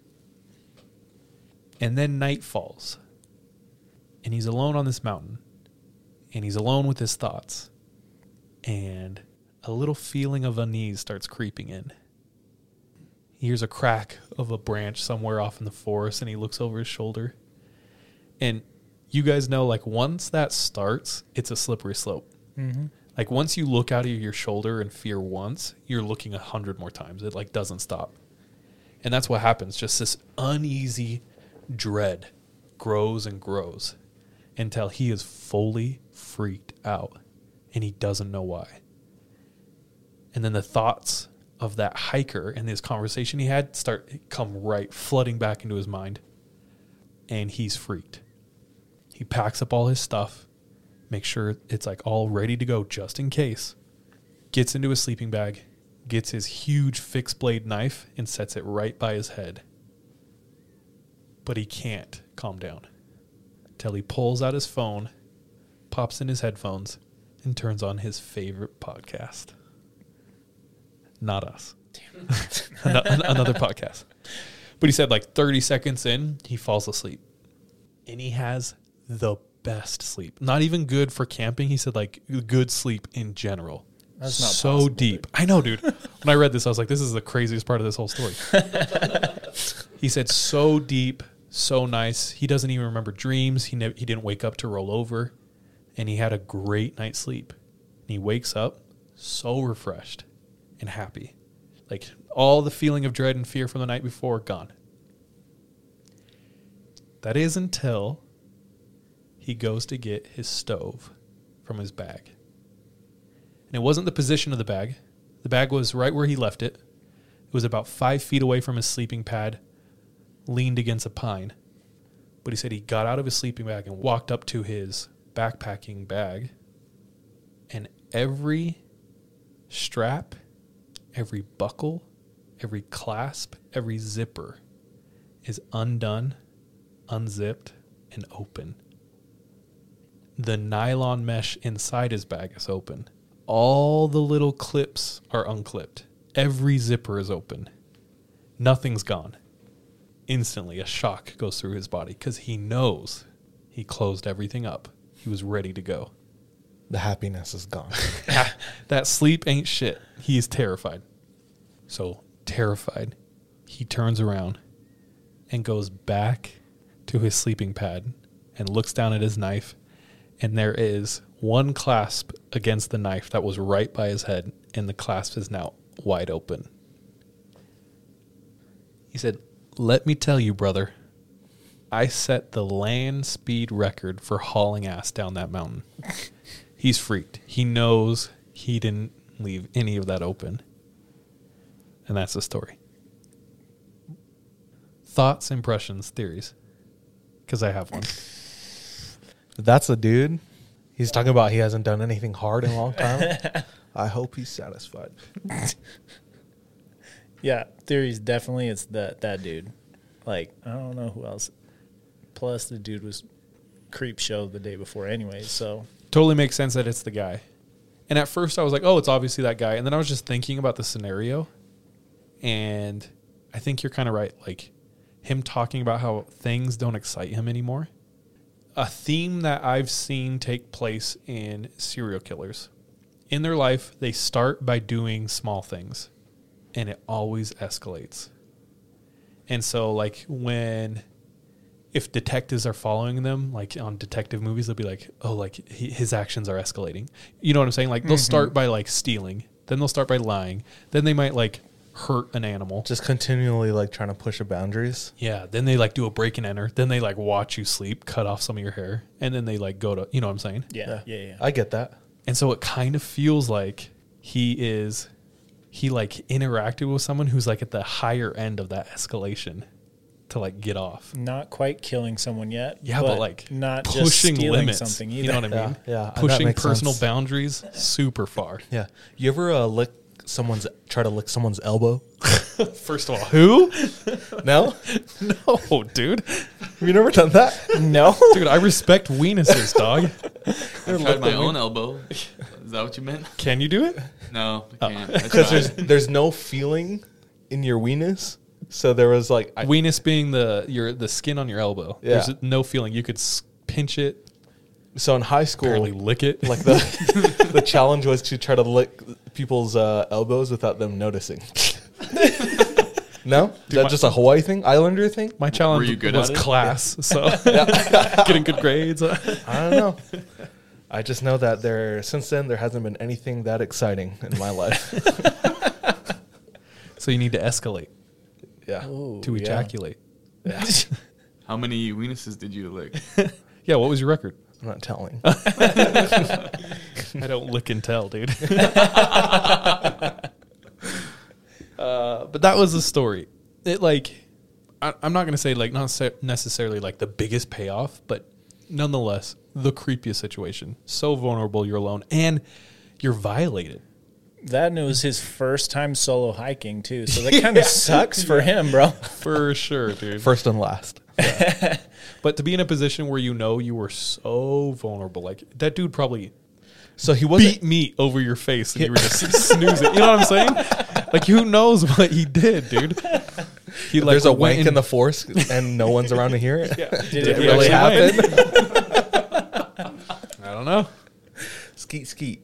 And then night falls. And he's alone on this mountain. And he's alone with his thoughts. And a little feeling of unease starts creeping in. He hears a crack of a branch somewhere off in the forest and he looks over his shoulder. And you guys know, like, once that starts, it's a slippery slope. Mhm. Like, once you look out of your shoulder and fear once, you're looking a hundred more times. It, like, doesn't stop. And that's what happens. Just this uneasy dread grows and grows until he is fully freaked out and he doesn't know why. And then the thoughts of that hiker and this conversation he had start come right flooding back into his mind. And he's freaked. He packs up all his stuff, makes sure it's like all ready to go just in case. Gets into his sleeping bag, gets his huge fixed blade knife and sets it right by his head. But he can't calm down till he pulls out his phone, pops in his headphones, and turns on his favorite podcast. Not us. (laughs) Ano- an- Another podcast. But he said like 30 seconds in, he falls asleep. and he has the best sleep. Not even good for camping. He said like good sleep in general. That's not so possible, deep. I know, dude. when I read this, I was like, this is the craziest part of this whole story. (laughs) he said so deep, so nice. He doesn't even remember dreams. He ne- he didn't wake up to roll over, and he had a great night's sleep. And he wakes up so refreshed and happy, like all the feeling of dread and fear from the night before gone. That is until he goes to get his stove from his bag. And it wasn't the position of the bag. The bag was right where he left it. It was about five feet away from his sleeping pad, leaned against a pine. But he said he got out of his sleeping bag and walked up to his backpacking bag, and every strap, every buckle, every clasp, every zipper is undone, unzipped, and open. The nylon mesh inside his bag is open. All the little clips are unclipped. Every zipper is open. Nothing's gone. Instantly, a shock goes through his body because he knows he closed everything up. He was ready to go. The happiness is gone. (laughs) that sleep ain't shit. He is terrified. So, terrified, he turns around and goes back to his sleeping pad and looks down at his knife. And there is one clasp against the knife that was right by his head, and the clasp is now wide open. He said, Let me tell you, brother, I set the land speed record for hauling ass down that mountain. He's freaked. He knows he didn't leave any of that open. And that's the story. Thoughts, impressions, theories. Because I have one. (laughs) That's a dude. He's talking about he hasn't done anything hard in a long time. (laughs) I hope he's satisfied. (laughs) Yeah, theories definitely it's that that dude. Like I don't know who else. Plus the dude was creep show the day before anyway, so Totally makes sense that it's the guy. And at first I was like, oh, it's obviously that guy. And then I was just thinking about the scenario. And I think you're kind of right. Like him talking about how things don't excite him anymore. A theme that I've seen take place in serial killers. In their life, they start by doing small things and it always escalates. And so, like, when if detectives are following them, like on detective movies, they'll be like, "Oh, like he, his actions are escalating." You know what I'm saying? Like they'll Mhm. start by like stealing, then they'll start by lying, then they might like hurt an animal. Just continually like trying to push the boundaries. Yeah, then they like do a break and enter, then they like watch you sleep, cut off some of your hair, and then they like go to, you know what I'm saying? yeah, yeah, yeah. I get that. And so it kind of feels like he is he like interacted with someone who's like at the higher end of that escalation to like get off. Not quite killing someone yet. Yeah, but, like not pushing stealing limits. something You know what I mean? Yeah, that pushing personal sense. boundaries super far. Yeah. You ever uh, lick someone's try to lick someone's elbow? (laughs) First of all, who? no, no, dude. Have you never done that? No, (laughs) dude. I respect weenuses, dog. I tried my own elbow. Is that what you meant? Can you do it? No, Oh. I can't. I Because tried. there's there's no feeling in your weenus, so there was like I, Weenus being the your the skin on your elbow. Yeah. There's no feeling. You could s- pinch it, so in high school, barely lick it. like the (laughs) the challenge was to try to lick people's uh, elbows without them noticing. (laughs) no, is Dude, that my- just a Hawaii thing, Islander thing? My challenge you good was at it? class, so (laughs) getting good grades. I don't know. I just know that there since then there hasn't been anything that exciting in my life. so you need to escalate yeah. to ejaculate. yeah. ejaculate. (laughs) How many weenuses did you lick? (laughs) Yeah, what was your record? I'm not telling. (laughs) I don't lick and tell, dude. uh, but that was the story. It like, I, I'm not gonna say like not se- necessarily like the biggest payoff, but nonetheless the creepiest situation. So vulnerable, you're alone, and you're violated. That and it was his first time solo hiking too, so that (laughs) kind of sucks for him, bro. For sure, dude. First and last. (laughs) But to be in a position where you know you were so vulnerable, like that dude probably So he wasn't. beat meat over your face and you were just (laughs) snoozing. You know what I'm saying? Like who knows what he did, dude? He If like there's a went wank in- in the force and no one's around to hear it. Yeah. Did, Did it really happen? I don't know. Skeet skeet.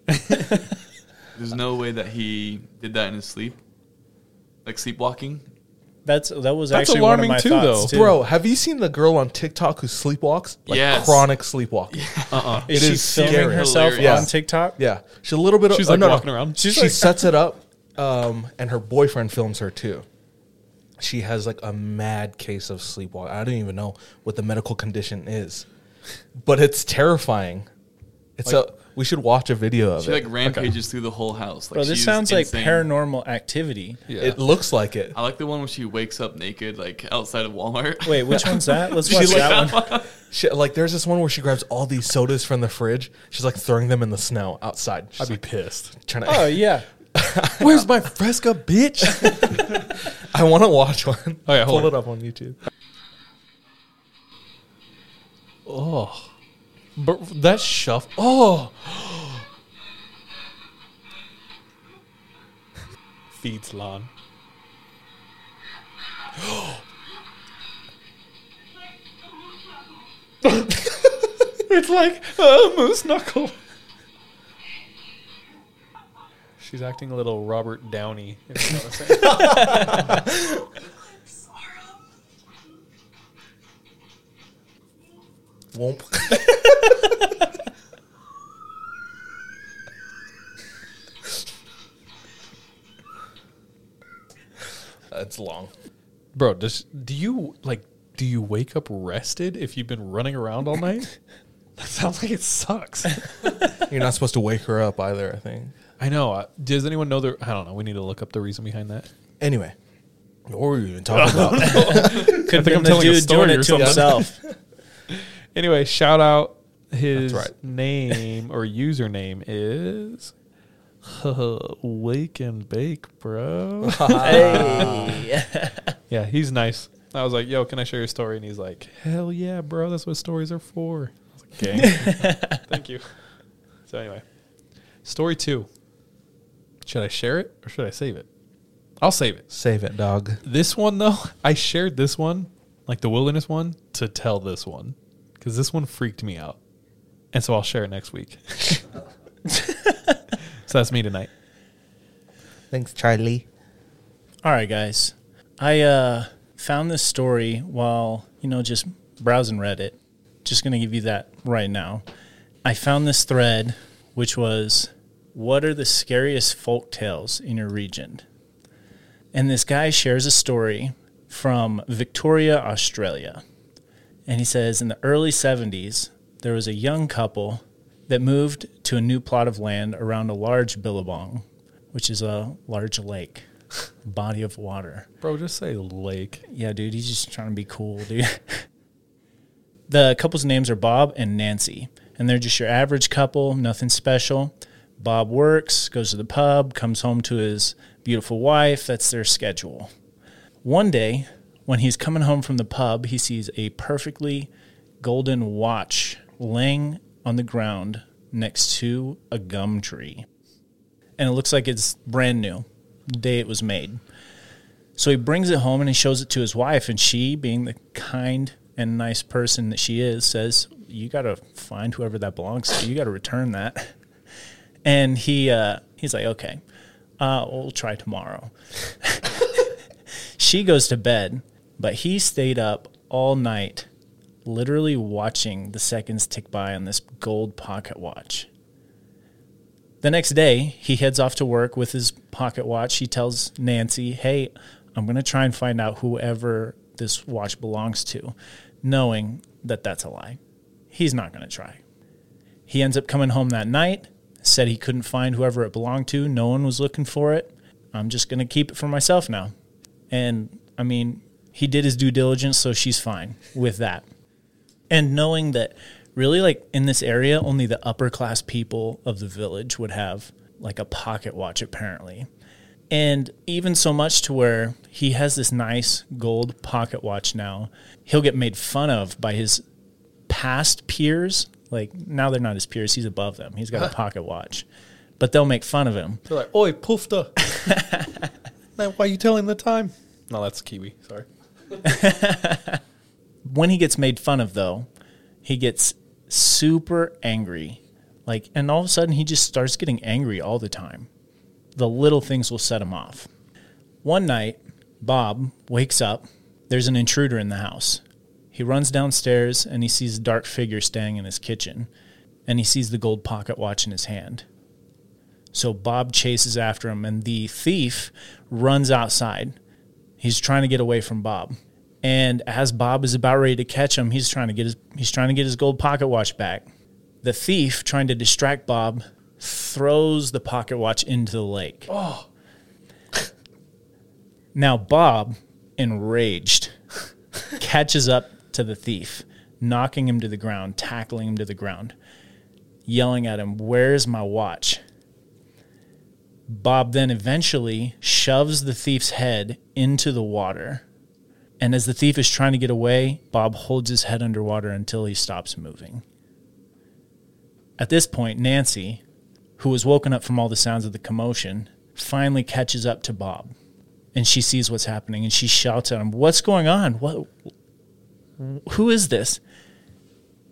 There's no way that he did that in his sleep, like sleepwalking. That's that was That's actually one of alarming my too, thoughts too. Bro, have you seen the girl on TikTok who sleepwalks? Like Yes. chronic sleepwalking. Uh-uh. (laughs) Is It she is filming scary. herself Yeah. on TikTok? Yeah, she's a little bit. She's, oh, like, no, no. walking around? She's she like- sets it up, (laughs) um, and her boyfriend films her too. She has like a mad case of sleepwalking. I don't even know what the medical condition is, but it's terrifying. It's Like- a. We should watch a video of it. She it. like rampages through the whole house. Like Bro, this she's sounds insane. like paranormal activity. It looks like it. I like the one where she wakes up naked, like outside of Walmart. (laughs) Wait, which one's that? Let's (laughs) She watch like- that one. (laughs) She, like, there's this one where she grabs all these sodas from the fridge. She's like throwing them in the snow outside. She's I'd be like, pissed. Trying to. Oh yeah. Where's my Fresca, bitch? I want to watch one. Oh, yeah, hold pull on. it up on YouTube. Oh, but that shuff. Oh, (gasps) feeds Lon. (gasps) it's like a moose knuckle. She's acting a little Robert Downey. If you know what I'm saying. (laughs) Womp. That's long. Bro, does do you like do you wake up rested if you've been running around all night? (laughs) that sounds like it sucks. (laughs) You're not supposed to wake her up either, I think. I know. Uh, does anyone know the I don't know. We need to look up the reason behind that. Anyway, what were we even talking (laughs) about? Could I have think been I'm the telling a story doing or it to something. himself. Anyway, shout out his right. name or username is (laughs) Wake and Bake, bro. (laughs) Hey. yeah, he's nice. I was like, "Yo, can I share your story?" And he's like, "Hell yeah, bro. That's what stories are for." I like, "Okay, (laughs) thank you." So anyway, story two. Should I share it or should I save it? I'll save it. Save it, dog. This one though, I shared this one, like the wilderness one, to tell this one because this one freaked me out, and so I'll share it next week. (laughs) so that's me tonight. Thanks, Charlie. All right, guys. I uh, found this story while, you know, just browsing Reddit. Just going to give you that right now. I found this thread, which was What are the scariest folk tales in your region? And this guy shares a story from Victoria, Australia. And he says in the early 70s, there was a young couple that moved to a new plot of land around a large billabong, which is a large lake, (laughs) body of water. Bro, just say lake. Yeah, dude, he's just trying to be cool, dude. (laughs) the couple's names are Bob and Nancy, and they're just your average couple, nothing special. Bob works, goes to the pub, comes home to his beautiful wife. That's their schedule. One day, when he's coming home from the pub, he sees a perfectly golden watch laying on the ground next to a gum tree. And it looks like it's brand new, the day it was made. So he brings it home and he shows it to his wife, and she, being the kind and nice person that she is, says, "You got to find whoever that belongs to. You got to return that." (laughs) And he uh, he's like, "Okay, uh, we'll try tomorrow." (laughs) she goes to bed, but he stayed up all night, literally watching the seconds tick by on this gold pocket watch. The next day, he heads off to work with his pocket watch. He tells Nancy, Hey, I'm going to try and find out whoever this watch belongs to, knowing that that's a lie. He's not going to try. He ends up coming home that night, said he couldn't find whoever it belonged to. No one was looking for it. I'm just going to keep it for myself now. And I mean, he did his due diligence, so she's fine with that. And knowing that really, like in this area, only the upper class people of the village would have like a pocket watch, apparently. And even so much to where he has this nice gold pocket watch now, he'll get made fun of by his past peers. Like now they're not his peers, he's above them. He's got a pocket watch. But they'll make fun of him. They're like, "Oi, poofta." (laughs) Man, why you telling the time? No, that's kiwi. Sorry. (laughs) when he gets made fun of though, he gets super angry. Like and all of a sudden he just starts getting angry all the time. The little things will set him off. One night, Bob wakes up. There's an intruder in the house. He runs downstairs and he sees a dark figure standing in his kitchen and he sees the gold pocket watch in his hand. So Bob chases after him and the thief runs outside. He's trying to get away from Bob. And as Bob is about ready to catch him, he's trying to get his he's trying to get his gold pocket watch back. The thief, trying to distract Bob, throws the pocket watch into the lake. Oh. (laughs) Now Bob, enraged, (laughs) catches up to the thief, knocking him to the ground, tackling him to the ground, yelling at him, "Where's my watch?" Bob then eventually shoves the thief's head into the water. And as the thief is trying to get away, Bob holds his head underwater until he stops moving. At this point, Nancy, who was woken up from all the sounds of the commotion, finally catches up to Bob. And she sees what's happening and she shouts at him, What's going on? What who is this?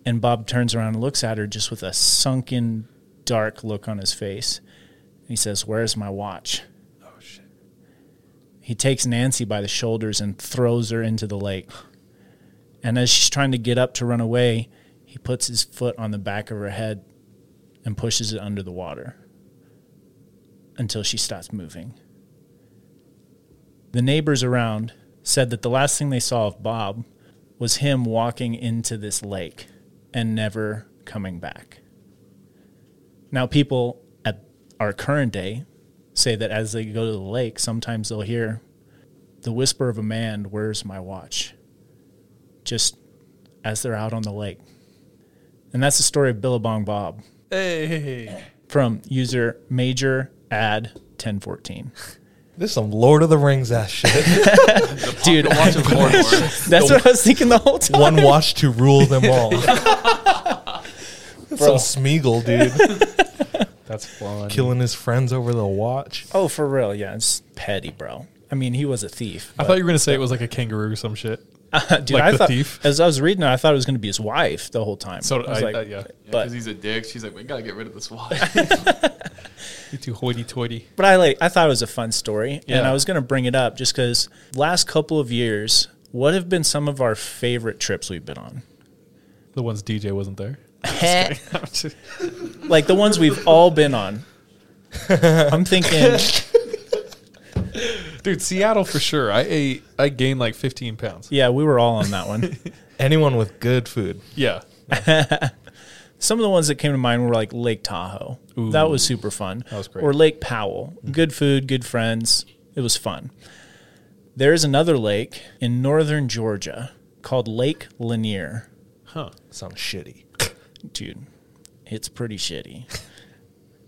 And Bob turns around and looks at her just with a sunken, dark look on his face. He says, Where's my watch? Oh, shit. He takes Nancy by the shoulders and throws her into the lake. And as she's trying to get up to run away, he puts his foot on the back of her head and pushes it under the water until she stops moving. The neighbors around said that the last thing they saw of Bob was him walking into this lake and never coming back. Now, people our current day say that as they go to the lake, sometimes they'll hear the whisper of a man, Where's my watch? just as they're out on the lake. And that's the story of Billabong Bob Hey. from user Major Ad 1014. This is some Lord of the Rings ass shit. (laughs) (laughs) Dude, watch of Mordor. (laughs) that's what I was thinking the whole time. One watch to rule them all. Some Bro. Smeagol, dude. That's fun. Killing his friends over the watch. Oh, for real? Yeah, it's petty, bro. I mean, he was a thief. I thought you were gonna say it was like a kangaroo or some shit. (laughs) Dude, like I the thought thief. as I was reading it, I thought it was going to be his wife the whole time. So I was I- like, uh, yeah. Yeah, but because he's a dick. She's like, we gotta get rid of this watch. (laughs) You too hoity-toity. but I like I thought it was a fun story, and Yeah. I was going to bring it up just because last couple of years, what have been some of our favorite trips we've been on? The ones DJ wasn't there. (laughs) (laughs) like the ones we've all been on. I'm thinking, (laughs) Dude, Seattle for sure. I ate. I gained like 15 pounds. yeah, we were all on that one. Anyone with good food. Yeah. Some of the ones that came to mind were like Lake Tahoe. That was super fun. That was great. Or Lake Powell. Mm-hmm. Good food, good friends. It was fun. There's another lake in northern Georgia called Lake Lanier. Huh. Sounds shitty. Dude, it's pretty shitty.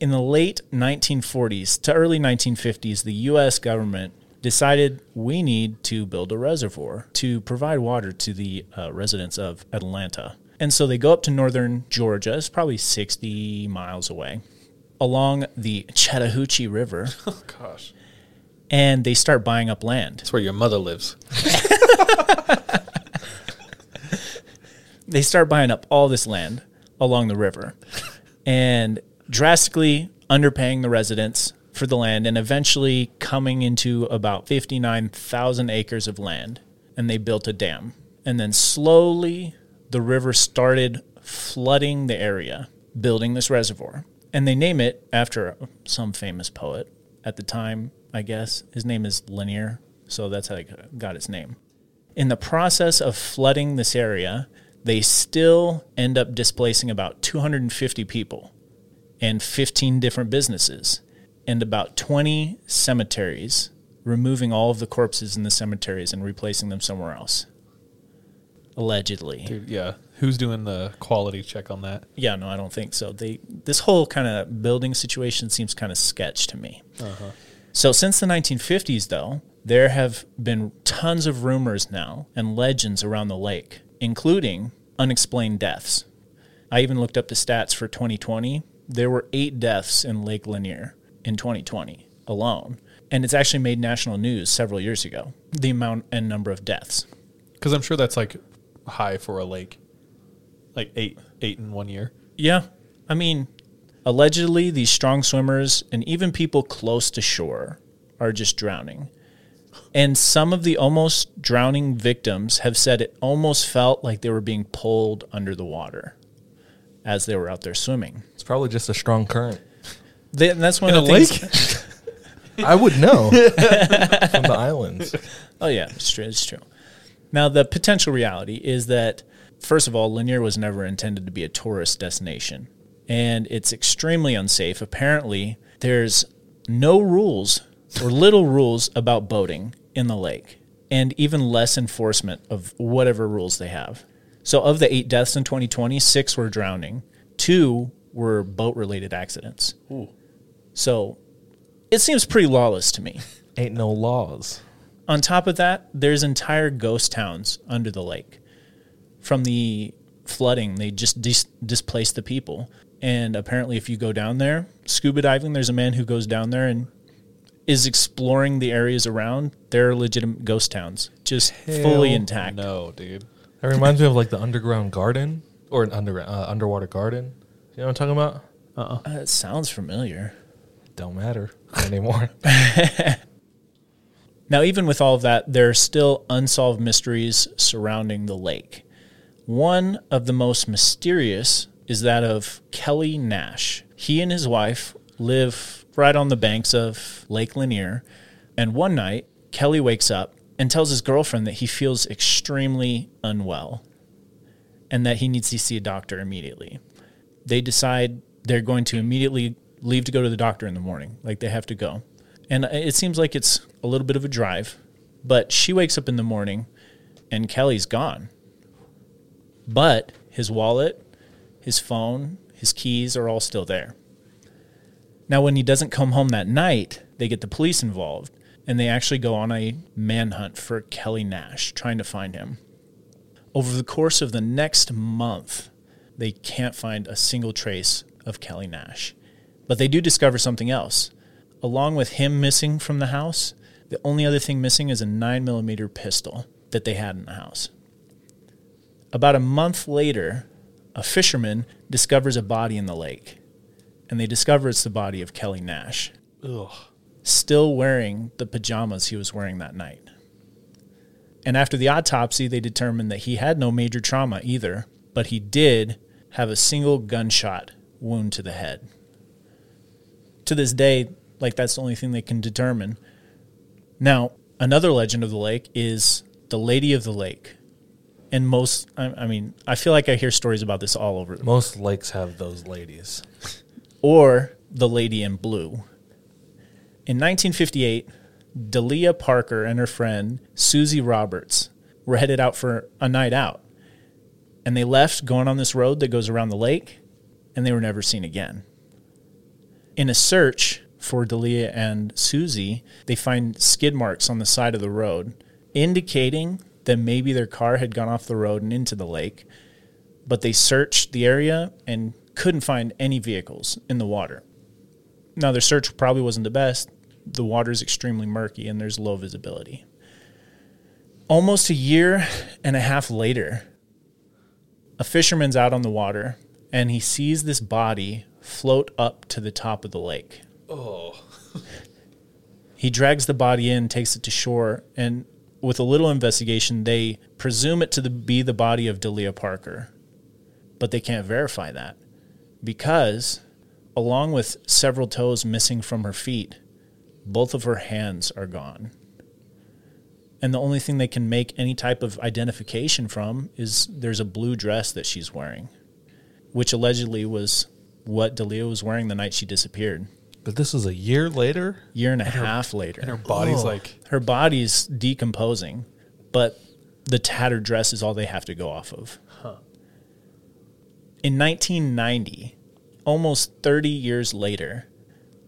In the late 1940s to early 1950s, the U.S. government decided we need to build a reservoir to provide water to the uh, residents of Atlanta. And so they go up to northern Georgia, it's probably 60 miles away, along the Chattahoochee River, (laughs) Oh gosh. and they start buying up land. That's where your mother lives. (laughs) they start buying up all this land along the river and drastically underpaying the residents for the land and eventually coming into about 59,000 acres of land. And they built a dam. And then slowly the river started flooding the area, building this reservoir. And they name it after some famous poet at the time, I guess. His name is Lanier. So that's how it got its name. In the process of flooding this area, they still end up displacing about 250 people and 15 different businesses and about 20 cemeteries, removing all of the corpses in the cemeteries and replacing them somewhere else. Allegedly. Dude, yeah. Who's doing the quality check on that? Yeah, no, I don't think so. They this whole kind of building situation seems kind of sketch to me. Uh-huh. So since the 1950s, though, there have been tons of rumors now and legends around the lake, including unexplained deaths. I even looked up the stats for 2020. There were eight deaths in Lake Lanier in 2020 alone. And it's actually made national news several years ago, the amount and number of deaths. Because I'm sure that's like high for a lake, like eight eight in one year. Yeah. I mean, allegedly, these strong swimmers and even people close to shore are just drowning. And some of the almost drowning victims have said it almost felt like they were being pulled under the water as they were out there swimming. It's probably just a strong current. They, and that's one In of the a things. I would know (laughs) from the islands. Oh yeah, it's true. It's true. Now the potential reality is that first of all, Lanier was never intended to be a tourist destination, and it's extremely unsafe. Apparently, there's no rules or little rules about boating in the lake, and even less enforcement of whatever rules they have. So, of the eight deaths in 2020, six were drowning, two were boat related accidents. Ooh. So, it seems pretty lawless to me. (laughs) Ain't no laws. On top of that, there's entire ghost towns under the lake. From the flooding, they just dis- displaced the people. And apparently, if you go down there, scuba diving, there's a man who goes down there and is exploring the areas around. they're legitimate ghost towns, just fully intact. No, dude. That reminds me of like the underground garden or an under uh, underwater garden. You know what I'm talking about? Uh-uh. Uh, it sounds familiar. Don't matter (laughs) anymore. (laughs) Now, even with all of that, there are still unsolved mysteries surrounding the lake. One of the most mysterious is that of Kelly Nash. He and his wife live right on the banks of Lake Lanier, and one night, Kelly wakes up and tells his girlfriend that he feels extremely unwell and that he needs to see a doctor immediately. They decide they're going to immediately leave to go to the doctor in the morning, like they have to go. And it seems like it's a little bit of a drive, but she wakes up in the morning and Kelly's gone. But his wallet, his phone, his keys are all still there. Now, when he doesn't come home that night, they get the police involved and they actually go on a manhunt for Kelly Nash, trying to find him. Over the course of the next month, they can't find a single trace of Kelly Nash. But they do discover something else. Along with him missing from the house, the only other thing missing is a 9mm pistol that they had in the house. About a month later, a fisherman discovers a body in the lake, and they discover it's the body of Kelly Nash, Ugh. still wearing the pajamas he was wearing that night. And after the autopsy, they determined that he had no major trauma either, but he did have a single gunshot wound to the head. To this day, like that's the only thing they can determine. Now, another legend of the lake is the Lady of the Lake. And most, I, I mean, I feel like I hear stories about this all over. Most lakes have those ladies. (laughs) Or the Lady in Blue. In 1958, Delia Parker and her friend Susie Roberts were headed out for a night out. And they left going on this road that goes around the lake, and they were never seen again. In a search for Delia and Susie, they find skid marks on the side of the road, indicating that maybe their car had gone off the road and into the lake. But they searched the area and couldn't find any vehicles in the water. Now, their search probably wasn't the best. The water is extremely murky and there's low visibility. Almost a year and a half later, a fisherman's out on the water and he sees this body float up to the top of the lake. Oh. (laughs) He drags the body in, takes it to shore, and with a little investigation, they presume it to the, be the body of Delia Parker. But they can't verify that because, along with several toes missing from her feet, both of her hands are gone. And the only thing they can make any type of identification from is there's a blue dress that she's wearing, which allegedly was what Delia was wearing the night she disappeared. But this was a year later? Year and a And her- half later. and her body's Oh. like her body's decomposing, but the tattered dress is all they have to go off of. In 1990, almost 30 years later,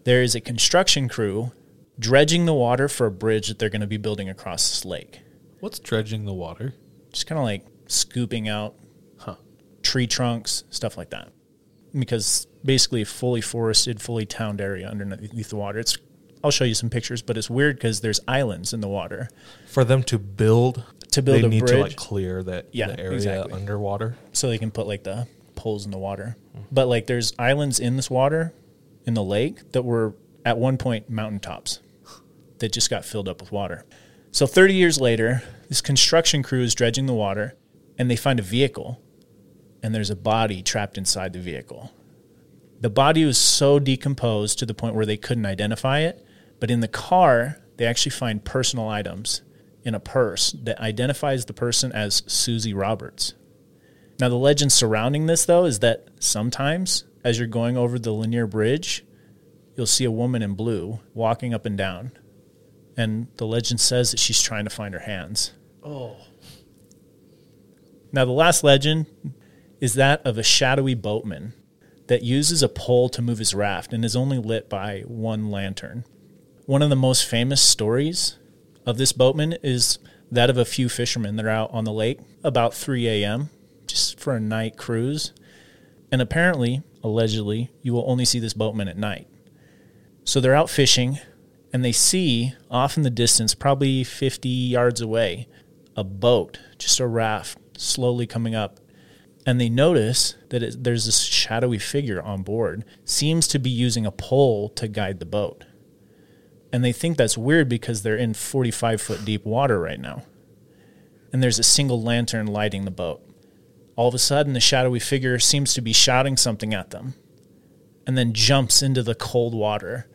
there is a construction crew dredging the water for a bridge that they're going to be building across this lake. What's dredging the water? Just kind of like scooping out Huh. tree trunks, stuff like that. Because basically, a fully forested, fully towned area underneath the water. It's I'll show you some pictures, but it's weird because there's islands in the water. For them to build, To build they a need to bridge. like clear that Yeah, the area exactly. underwater. so they can put like the poles in the water. But like there's islands in this water in the lake that were at one point mountaintops that just got filled up with water. So 30 years later, this construction crew is dredging the water and they find a vehicle and there's a body trapped inside the vehicle. The body was so decomposed to the point where they couldn't identify it, but in the car, they actually find personal items in a purse that identifies the person as Susie Roberts. Now, the legend surrounding this, though, is that sometimes as you're going over the Lanier Bridge, you'll see a woman in blue walking up and down. And the legend says that she's trying to find her hands. Oh. Now, the last legend is that of a shadowy boatman that uses a pole to move his raft and is only lit by one lantern. One of the most famous stories of this boatman is that of a few fishermen that are out on the lake about 3 a.m. just for a night cruise. And apparently, allegedly, you will only see this boatman at night. So they're out fishing and they see off in the distance, probably 50 yards away, a boat, just a raft, slowly coming up. And they notice that it, there's this shadowy figure on board, seems to be using a pole to guide the boat. And they think that's weird because they're in 45 foot deep water right now. And there's a single lantern lighting the boat. All of a sudden, the shadowy figure seems to be shouting something at them and then jumps into the cold water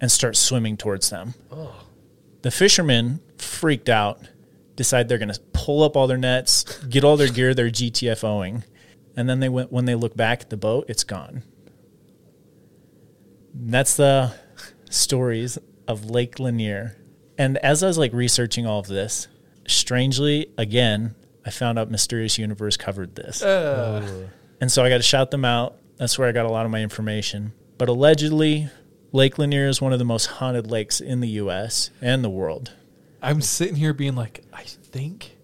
and starts swimming towards them. Oh. The fishermen, freaked out, decide they're going to pull up all their nets, get all their gear, their GTFOing, and then they went when they look back at the boat, it's gone. And that's the stories of Lake Lanier. And as I was like researching all of this, strangely, again, I found out Mysterious Universe covered this. Uh. And so I got to shout them out. That's where I got a lot of my information. But allegedly, Lake Lanier is one of the most haunted lakes in the U.S. and the world. I'm sitting here being like, I think,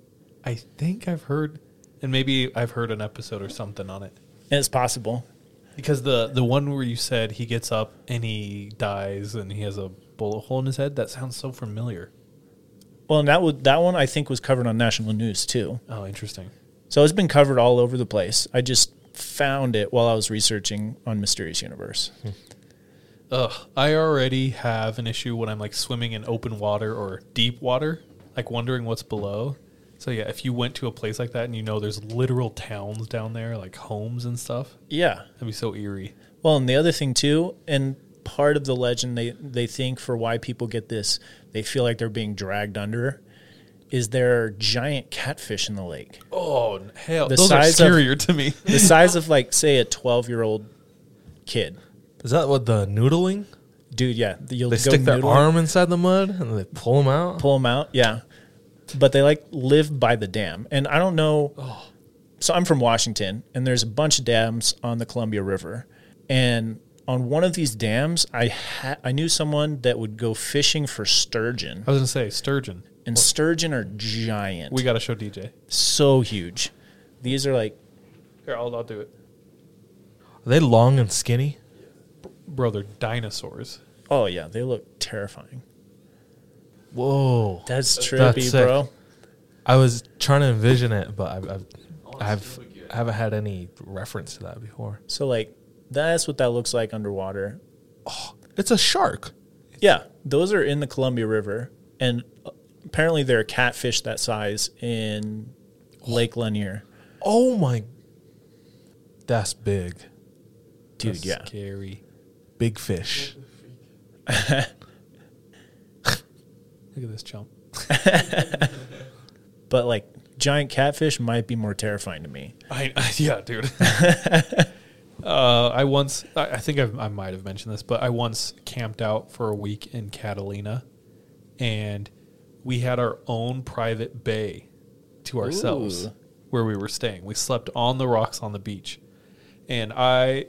I think I've heard, and maybe I've heard an episode or something on it. And it's possible. Because the the one where you said he gets up and he dies and he has a bullet hole in his head, that sounds so familiar. Well, and that would that one I think was covered on national news too. Oh, interesting. So it's been covered all over the place. I just found it while I was researching on Mysterious Universe. Hmm. Ugh, I already have an issue when I'm like swimming in open water or deep water, like wondering what's below. So yeah, if you went to a place like that and you know there's literal towns down there, like homes and stuff, Yeah. that'd be so eerie. Well, and the other thing too, and part of the legend they they think for why people get this, they feel like they're being dragged under, is there are giant catfish in the lake. Oh hell, The those are size of- to me. the (laughs) size of like say a twelve year old kid. Is that what the noodling? Dude, yeah, you'll They go stick their arm inside the mud and they pull them out. pull them out. Yeah, but they like live by the dam, and I don't know. Oh. So I'm from Washington, and there's a bunch of dams on the Columbia River, and on one of these dams, I ha- I knew someone that would go fishing for sturgeon, I was gonna say sturgeon. and sturgeon are giant. We got to show DJ. so huge. These are like Here, I'll, I'll do it, Are they long and skinny? bro. They're dinosaurs. oh yeah, they look terrifying. Whoa, That's trippy, That's sick. bro. I was trying to envision it, but I've, I've, I've I haven't had any reference to that before. So like that's what that looks like underwater. It's a shark. Yeah, those are in the Columbia River, and uh, apparently there are catfish that size in Lake Lanier. Oh my, that's big. Dude, That's yeah. scary. Big fish. (laughs) Look at this chump. (laughs) But like giant catfish might be more terrifying to me. I, (laughs) yeah, dude. Uh, I once, I, I think I've, I might have mentioned this, but I once camped out for a week in Catalina, and we had our own private bay to ourselves Ooh. where we were staying. We slept on the rocks on the beach, and I.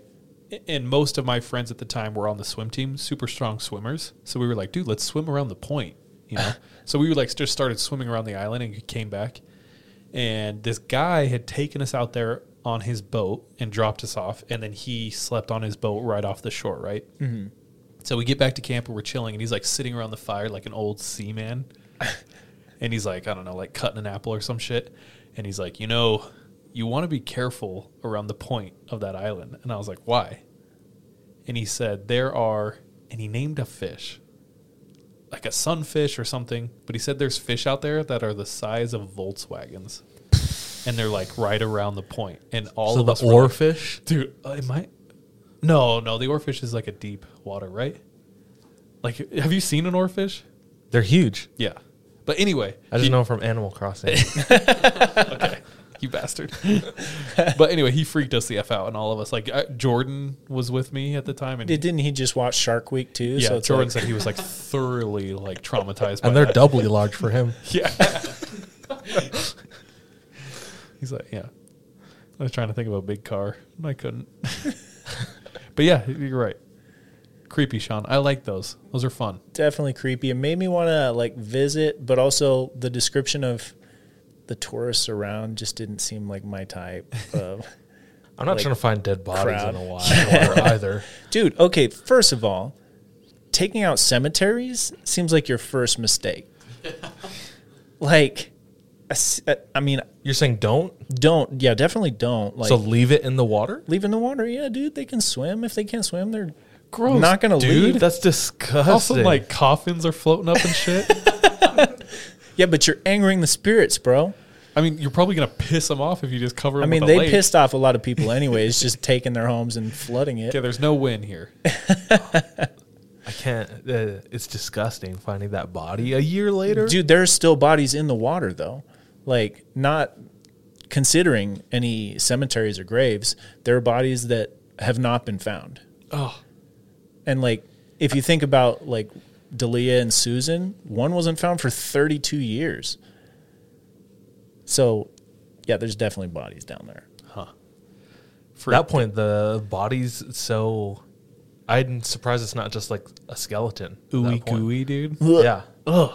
And most of my friends at the time were on the swim team, super strong swimmers. So we were like, dude, let's swim around the point, you know. (laughs) so we were like just started swimming around the island and came back and this guy had taken us out there on his boat and dropped us off and then he slept on his boat right off the shore right Mhm. So we get back to camp and we're chilling, and he's like sitting around the fire like an old seaman. (laughs) and he's like, I don't know, like cutting an apple or some shit. And he's like, you know, you want to be careful around the point of that island. And I was like, why? And he said, there are, and he named a fish, like a sunfish or something. But he said there's fish out there that are the size of Volkswagens. And they're like right around the point. And all So of the us were like- oarfish? dude, uh, it might. No, no, the oarfish is like a deep water, right? Like, have you seen an oarfish? They're huge. Yeah, but anyway, I just he- know from Animal Crossing. (laughs) (laughs) okay, you bastard. (laughs) but anyway, he freaked us the f out, and all of us. Like uh, Jordan was with me at the time, and Did, didn't he just watch Shark Week too? yeah, it's Jordan like- said he was like thoroughly like traumatized, by and they're that. doubly large for him. Yeah. He's like, yeah. I was trying to think of a big car, and I couldn't. (laughs) but yeah, you're right. Creepy, Sean. I like those. Those are fun. definitely creepy. It made me want to like visit, but also the description of the tourists around just didn't seem like my type (laughs) of. I'm not like, trying to find dead bodies crowd. in a while (laughs) either. Dude, okay, first of all, taking out cemeteries seems like your first mistake. like, I s- I mean, You're saying don't? don't. Yeah, definitely don't. Like, so leave it in the water? leave in the water. Yeah, dude, they can swim. If they can't swim, they're Gross, not gonna dude. leave. That's disgusting. Also, like coffins are floating up and shit. (laughs) yeah, but you're angering the spirits, bro. I mean, you're probably gonna piss them off if you just cover I mean, with a they lake. pissed off a lot of people (laughs) anyways, just taking their homes and flooding it. Yeah, there's no win here. (laughs) I can't. Uh, it's disgusting finding that body a year later. Dude, there's still bodies in the water though. Like not considering any cemeteries or graves, there are bodies that have not been found. Oh, And like if you think about like Dalia and Susan, one wasn't found for 32 years. So, yeah, there's definitely bodies down there. huh. At that point, the bodies so. I'm surprised it's not just like a skeleton. at that Ooey gooey, dude. Yeah. Ugh.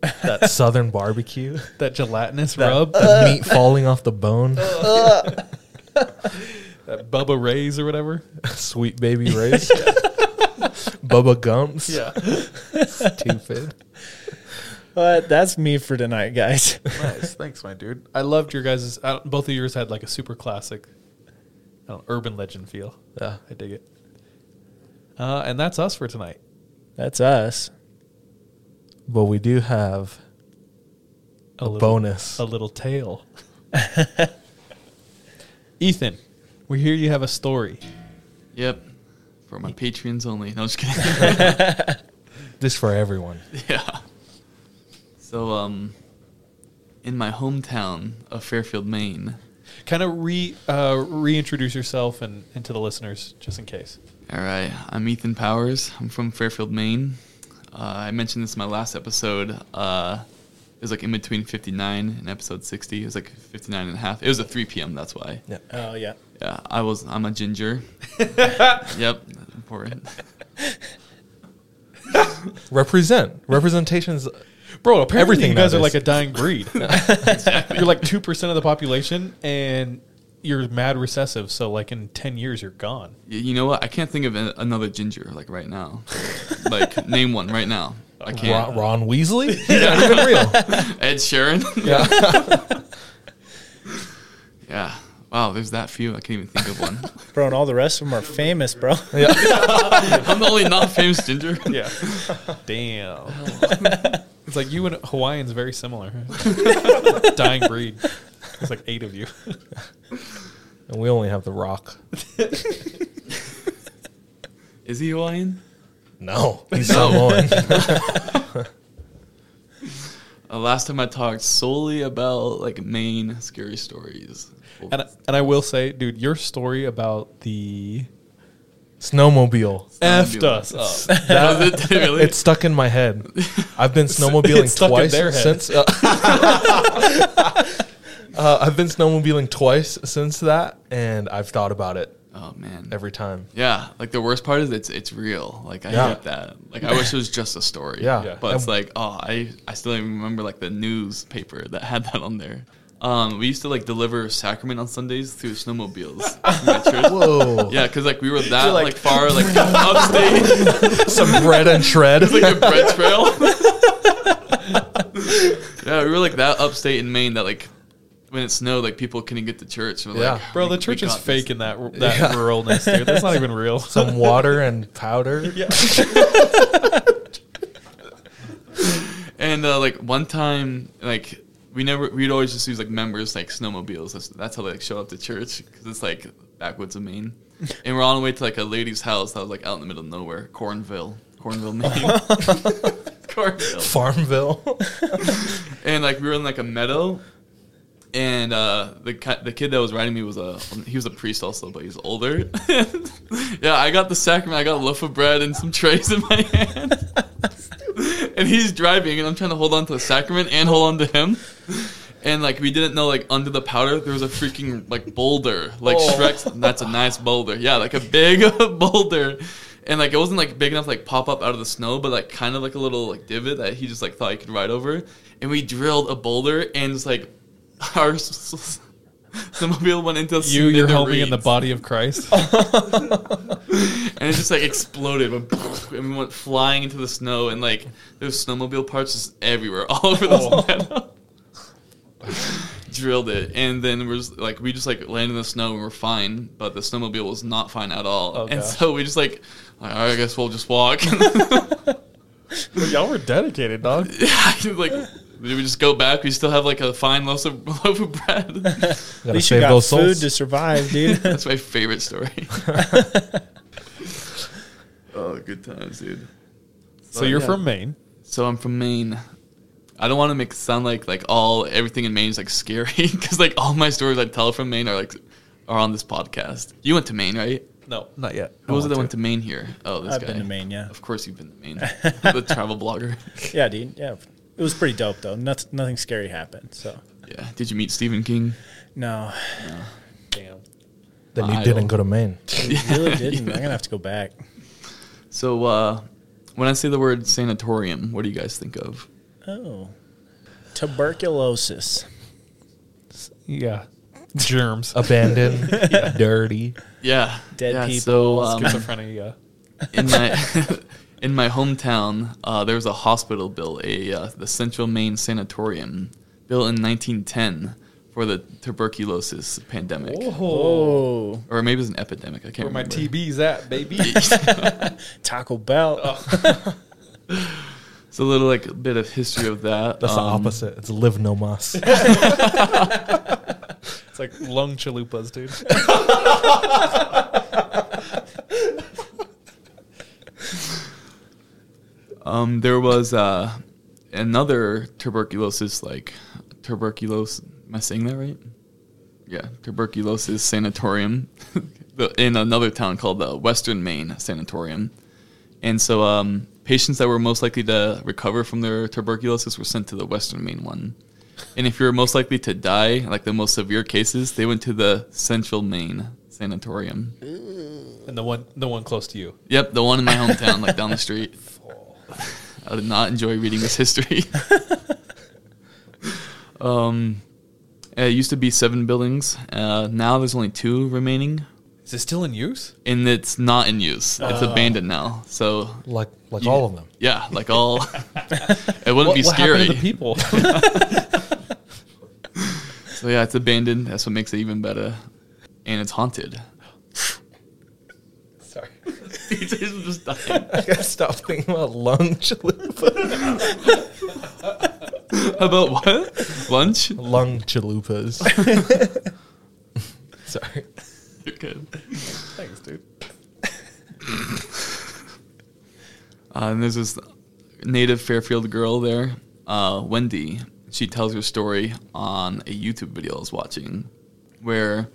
That southern barbecue. (laughs) That gelatinous That, rub. that meat falling off the bone. (laughs) (laughs) that Bubba Rays or whatever. Sweet baby rays. Bubba Gumps. Yeah. Stupid. But that's me for tonight, guys. nice. Thanks, my dude. I loved your guys'. I Both of yours had like a super classic, I know, urban legend feel. Yeah. I dig it. Uh, and that's us for tonight. That's us. But we do have a, little- bonus. a little tale. (laughs) Ethan, we hear you have a story. Yep. For my Patreons only. No, just kidding. (laughs) This for everyone. (laughs) yeah. So, um, in my hometown of Fairfield, Maine. Kind of re uh, reintroduce yourself and, and to the listeners, just in case. All right, I'm Ethan Powers. I'm from Fairfield, Maine. Uh, I mentioned this in my last episode. Uh, it was like in between 59 and episode 60. It was like 59 and a half. It was at 3 p.m. That's why. Yeah. Oh, yeah. Yeah, I was. I'm a ginger. (laughs) yep, important. (laughs) Represent. Representation's Bro, apparently everything you guys are like a dying breed. (laughs) You're like 2% of the population and you're mad recessive. So, like, in 10 years, you're gone. Y- You know what? I can't think of a- another ginger like right now. like (laughs) name one right now. I can't. Ron, Ron Weasley? He's not even real. (laughs) Ed Sheeran. Yeah. (laughs) yeah. Wow. There's that few. I can't even think of one. Bro, and all the rest of them are famous, bro. I'm the only not famous ginger. Yeah. Damn. it's like you and Hawaiians very similar. dying breed. It's like eight of you. (laughs) And we only have The Rock. (laughs) Is he Hawaiian? No, he's No. Samoan. (laughs) Uh, last time I talked solely about like main scary stories. And, I- and I will say, dude, your story about the Snowmobile. effed us up. That- Was it really? It's stuck in my head. I've been snowmobiling It's stuck in twice their head. since. Uh, uh, I've been snowmobiling twice since that, and I've thought about it Oh man. every time. Yeah, like the worst part is it's it's real. Like I Yeah. get that. Like I wish it was just a story. Yeah. Yeah. But it's like, oh, I I still even remember like the newspaper that had that on there. Um, we used to like deliver sacrament on Sundays through snowmobiles. in my church. Whoa. Yeah, because like we were that like, like- far like (laughs) upstate. (laughs) Some bread and shred. It's like a bread trail. (laughs) yeah, we were like that upstate in Maine that like when it snowed, like people couldn't get to church. We're Yeah. like, Bro, we- the church is got this. fake in that (laughs) that Yeah. ruralness, dude. That's not even real. (laughs) Some water and powder. (laughs) Yeah. And uh, like one time, like we never, we'd always just use like members like snowmobiles. That's, that's how they like show up to church because it's like backwoods of Maine. And we're on the way to like a lady's house that was like out in the middle of nowhere, Cornville, Cornville, Maine. Cornville. Farmville. and like we were in like a meadow, and uh, the the kid that was riding me was a he was a priest also, but he's older. (laughs) yeah, I got the sacrament. I got a loaf of bread and some trays in my (laughs) hand. and he's driving, and I'm trying to hold on to the sacrament and hold on to him. And like we didn't know, like under the powder there was a freaking like boulder, like Oh. Shrek's. That's a nice boulder, yeah, like a big (laughs) boulder. And like it wasn't like big enough to like pop up out of the snow, but like kind of like a little like divot that he just like thought he could ride over. And we drilled a boulder, and just like (laughs) our s- s- snowmobile went into You, you're helping in the body of Christ. (laughs) and it just like exploded (laughs) and we went flying into the snow and like there's snowmobile parts just everywhere all over the oh. meadow drilled it and then we're just like we just like landed in the snow and we're fine but the snowmobile was not fine at all Oh, and gosh. so we just like all right, I guess we'll just walk Well, y'all were dedicated, dog. yeah like we just go back we still have like a fine loaf of, (laughs) loaf of bread (laughs) At least you got food to survive, dude. (laughs) that's my favorite story oh good times dude So you're from Maine. So I'm from Maine. I don't want to make it sound like like all everything in Maine is like scary because like all my stories I tell from Maine are like are on this podcast. You went to Maine, right? No, not yet. Who was it that want went to. to Maine here? Oh, this I've guy. been to Maine, yeah. Of course you've been to Maine. the travel blogger. Yeah, dude. Yeah, it was pretty dope though. Nothing, nothing scary happened. So Yeah. Did you meet Stephen King? no, Damn. Then you idol. didn't go to Maine. (laughs) I really didn't. (laughs) I'm gonna have to go back. So uh, when I say the word sanatorium, what do you guys think of? Oh, tuberculosis. Yeah. Germs. Abandoned, (laughs) dirty. Yeah. Dead yeah, people. So um, Schizophrenia. in my in my hometown, uh, there was a hospital built, a uh, the Central Maine Sanatorium, built in 1910 for the tuberculosis pandemic, Oh, or maybe it was an epidemic. I can't Where my remember. TB's at, baby. (laughs) (laughs) Taco Bell. Oh. (laughs) It's a little like bit of history of that. That's the Um, opposite. It's live no mas. It's like lung chalupas, dude. Um, there was uh, another tuberculosis, like tuberculosis. Am I saying that right? Yeah, tuberculosis sanatorium (laughs) in another town called the Western Maine Sanatorium. And so, um, patients that were most likely to recover from their tuberculosis were sent to the Western Maine one. And if you're most likely to die, like the most severe cases, they went to the Central Maine Sanatorium. And the one the one close to you. Yep, the one in my hometown, like down the street. (laughs) I did not enjoy reading this history. (laughs) um, it used to be seven buildings. Uh, now there's only two remaining, Is it still in use? and it's not in use. It's Oh. abandoned now. So like like Yeah. all of them. yeah, like all. (laughs) it wouldn't What- be scary. happened to the people? (laughs) so yeah, it's abandoned. That's what makes it even better, and it's haunted. DJ's just dying. (laughs) I gotta stop thinking about lung chalupa. About what? Lunch? Lung chalupas. (laughs) Sorry. You're good. Thanks, dude. Uh, and there's this native Fairfield girl there, uh, Wendy. She tells her story on a YouTube video I was watching, where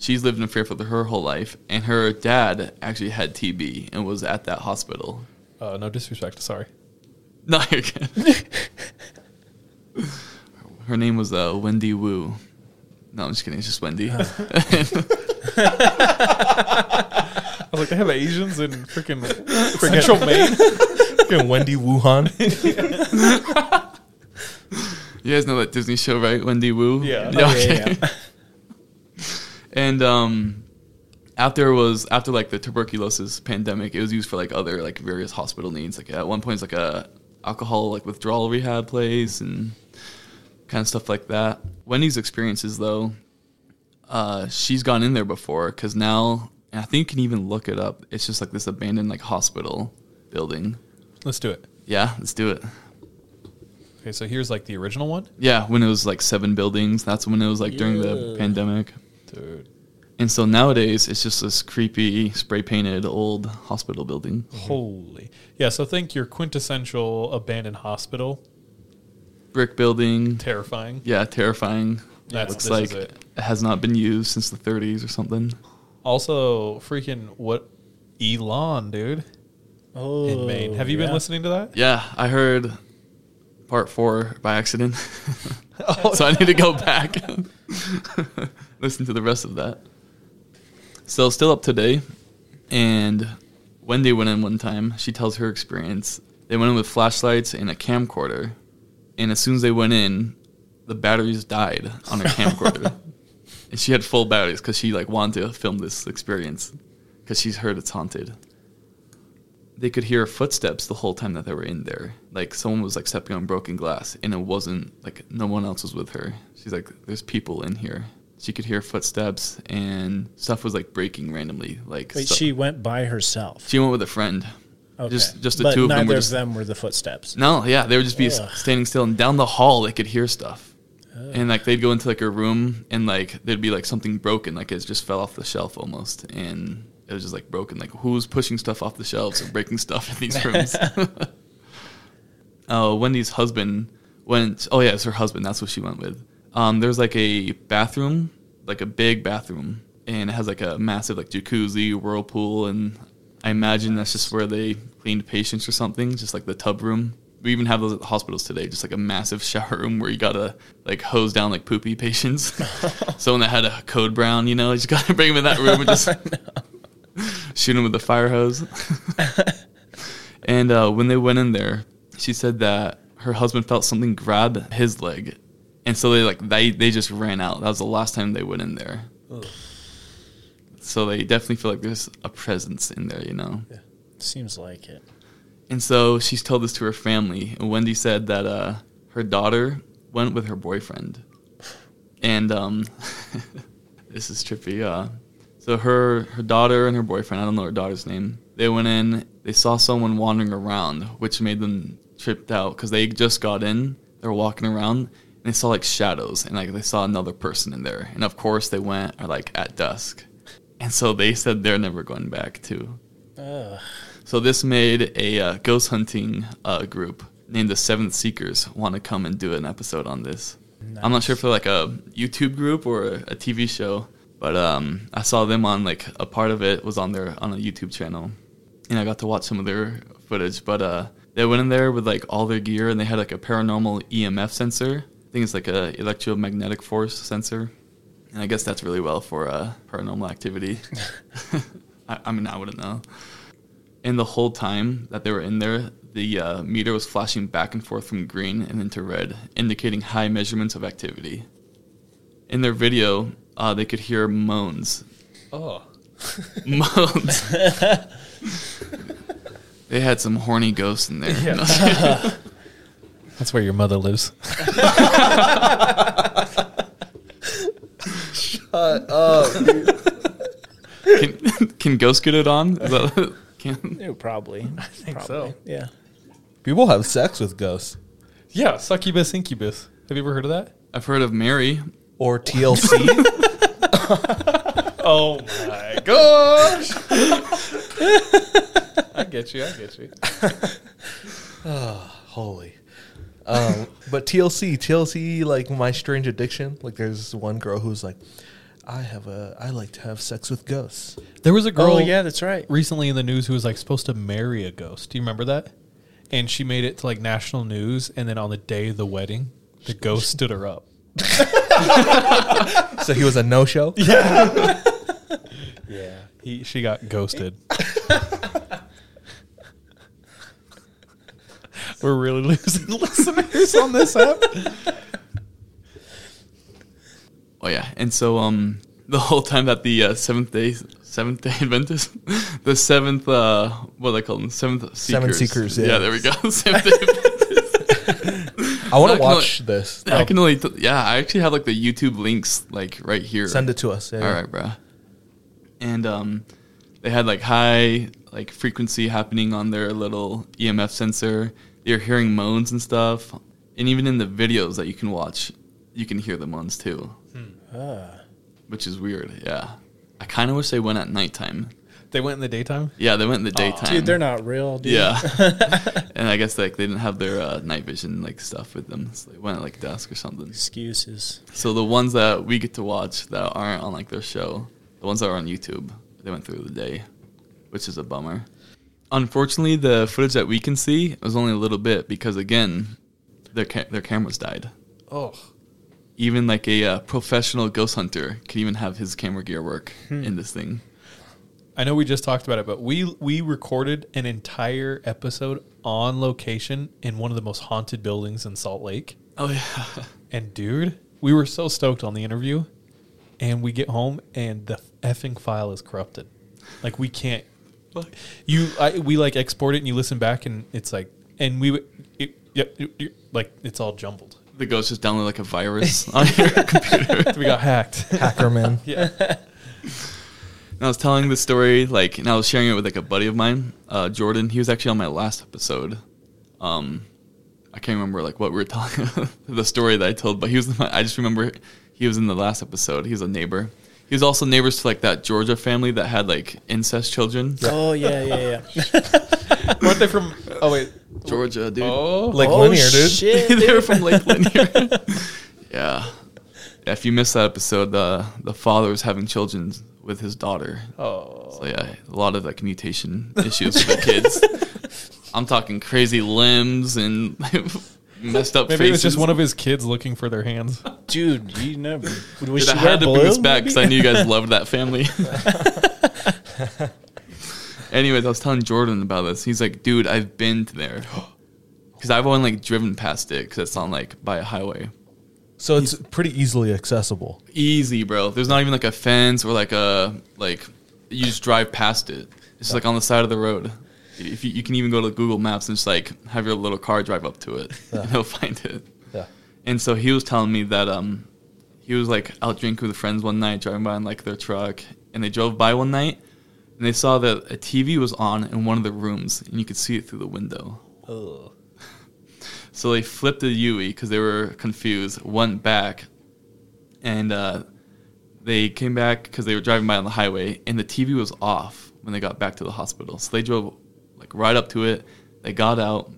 she's lived in Fairfield her whole life, and her dad actually had TB and was at that hospital. Uh, no disrespect. Sorry. No, (laughs) you're good. her name was uh, Wendy Wu. No, I'm just kidding. It's just Wendy. (laughs) I was like, they have Asians in freaking (laughs) Central Maine. Freaking Wendy Wuhan. You guys know that Disney show, right? Wendy Wu. Yeah. Oh, yeah, yeah, yeah. And um, after it was after like the tuberculosis pandemic, it was used for like other like various hospital needs. Like at one point, it's like a alcohol like withdrawal rehab place and kind of stuff like that. Wendy's experiences though, uh, she's gone in there before because now and I think you can even look it up. It's just like this abandoned like hospital building. Let's do it. Yeah, let's do it. Okay, so here's like the original one. Yeah, when it was like seven buildings. That's when it was like during the pandemic. Dude. And so nowadays it's just this creepy spray painted old hospital building. Holy. Yeah, so think your quintessential abandoned hospital. Brick building. Terrifying. Yeah, terrifying. That's- Looks this like is it. it has not been used since the 30s or something. Also, freaking what Elon, dude. Oh, in Maine. Have you been listening to that? Yeah, I heard part four by accident. (laughs) Oh, (laughs) so I need to go back (laughs) listen to the rest of that. So still up today, and Wendy went in one time. She tells her experience. They went in with flashlights and a camcorder, and as soon as they went in, the batteries died on her camcorder, (laughs) and she had full batteries because she like wanted to film this experience because she's heard it's haunted they could hear footsteps the whole time that they were in there. Like someone was like stepping on broken glass, and it wasn't like no one else was with her. She's like, "There's people in here." She could hear footsteps, and stuff was like breaking randomly. Like Wait, she went by herself. she went with a friend. Okay. Just just the but two of them neither were of them were the footsteps. no, yeah, they would just be Ugh. standing still, and down the hall they could hear stuff. Ugh. And like they'd go into like a room, and like there'd be like something broken, like it just fell off the shelf almost, and it was just like broken. Like who's pushing stuff off the shelves and breaking (laughs) stuff in these (laughs) rooms? (laughs) Oh, Wendy's husband went. Oh yeah, it's her husband. That's what she went with. Um, there's like a bathroom, like a big bathroom, and it has like a massive like jacuzzi, whirlpool, and I imagine that's just where they cleaned patients or something, just like the tub room. We even have those at the hospitals today, just like a massive (laughs) shower room where you gotta like hose down like poopy patients. (laughs) Someone that had a code brown, you know, you just gotta (laughs) bring them in that room and just shoot them with the fire hose. and uh, when they went in there, she said that her husband felt something grab his leg, and so they like they they just ran out. That was the last time they went in there. So they definitely feel like there's a presence in there, you know. Seems like it. And so she's told this to her family. And Wendy said that uh, her daughter went with her boyfriend. And um, (laughs) this is trippy. Uh, so her her daughter and her boyfriend, I don't know her daughter's name. They went in. They saw someone wandering around, which made them tripped out because they just got in. They were walking around and they saw like shadows and like they saw another person in there. And of course they went or like at dusk. And so they said they're never going back too. Ugh. So this made a uh, ghost hunting uh, group named the Seventh Seekers want to come and do an episode on this. I'm not sure if they're like a YouTube group or a, a TV show, but um, I saw them on like a part of it was on their on a YouTube channel, and I got to watch some of their footage. But uh, they went in there with like all their gear, and they had like a paranormal EMF sensor. I think it's like a electromagnetic force sensor, and I guess that's really well for uh, paranormal activity. (laughs) (laughs) I, I mean, I wouldn't know. And the whole time that they were in there, the uh, meter was flashing back and forth from green and into red, indicating high measurements of activity. In their video, uh, they could hear moans. Oh. moans. (laughs) they had some horny ghosts in there. Yeah. That's where your mother lives. (laughs) Shut up, can, can ghosts get it on? Is that, (laughs) can, Yeah, probably. I think so. Yeah. People have sex with ghosts. Yeah, succubus, incubus. Have you ever heard of that? I've heard of Mary. Or TLC. (laughs) oh my gosh. I get you. I get you. oh, (sighs) holy. Um, but TLC, TLC, like my strange addiction. Like there's this one girl who's like, I have a, I like to have sex with ghosts. There was a girl. Oh, yeah, that's right. Recently in the news who was like supposed to marry a ghost. Do you remember that? And she made it to like national news, and then on the day of the wedding, the ghost (laughs) stood her up. (laughs) so he was a no show. Yeah. (laughs) yeah. He she got ghosted. (laughs) We're really losing (laughs) listeners on this app. Oh yeah, and so um, the whole time that the uh, seventh day, seventh day Adventist, (laughs) the seventh, uh, what do they call them? Seventh seekers. Seven seekers, Yeah, yeah. there we go. Seventh day Adventist. I wanna watch only- this. I can only, t- yeah, I actually have like the YouTube links like right here. Send it to us, yeah, All yeah. right, bro. And um, they had like high like frequency happening on their little EMF sensor. You're hearing moans and stuff, and even in the videos that you can watch, you can hear the moans too, Ah. which is weird. Yeah, I kind of wish they went at nighttime. They went in the daytime. Yeah, they went in the daytime. Dude, they're not real, dude. Yeah, (laughs) and I guess like they didn't have their uh, night vision like stuff with them, so they went at like dusk or something. Excuses. So the ones that we get to watch that aren't on like their show, the ones that are on YouTube, they went through the day, which is a bummer. Unfortunately, the footage that we can see was only a little bit because again, their ca- their cameras died. Oh. Even like a uh, professional ghost hunter could even have his camera gear work Hmm. in this thing. I know we just talked about it, but we we recorded an entire episode on location in one of the most haunted buildings in Salt Lake. Oh yeah. (laughs) And dude, we were so stoked on the interview, and we get home and the effing file is corrupted. Like we can't. You, I, we like export it and you listen back and it's like, and we, it, yeah, it- it- like it's all jumbled. The ghost just downloaded like a virus (laughs) on your (laughs) computer. We got hacked. Hacker man. (laughs) yeah. And I was telling the story, like, and I was sharing it with like a buddy of mine, uh, Jordan. He was actually on my last episode. Um, I can't remember like what we were telling the story that I told, but he was. In my, I just remember he was in the last episode. He was a neighbor. He was also neighbors to like that Georgia family that had like incest children. Oh yeah, yeah, yeah. (laughs) Weren't they from? Oh wait, Georgia, dude. Oh, Lake Oh, Lanier, dude. shit, (laughs) they were from Lake Lanier. (laughs) yeah. yeah. If you missed that episode, the the father was having children with his daughter. Oh. So yeah, a lot of like mutation issues with the kids. I'm talking crazy limbs and messed up Maybe it was faces. just one of his kids looking for their hands. Dude, you never. Was Dude, she I wear had to bring this back because I knew you guys (laughs) loved that family. (laughs) Anyways, I was telling Jordan about this. He's like, dude, I've been to there. (gasps) Because I've only like driven past it because it's on like by a highway. So it's pretty easily accessible. Easy, bro. There's not even like a fence or like a like you just drive past it. It's just like on the side of the road. If you, you can even go to Google Maps and just like have your little car drive up to it, (laughs) Yeah. and you'll find it. Yeah. And so he was telling me that um he was like out drinking with friends one night, driving by in like their truck, and they drove by one night and they saw that a TV was on in one of the rooms, and you could see it through the window. Ugh. So they flipped the Yui because they were confused, went back, and uh, they came back because they were driving by on the highway, and the TV was off when they got back to the hospital. So they drove like right up to it. They got out,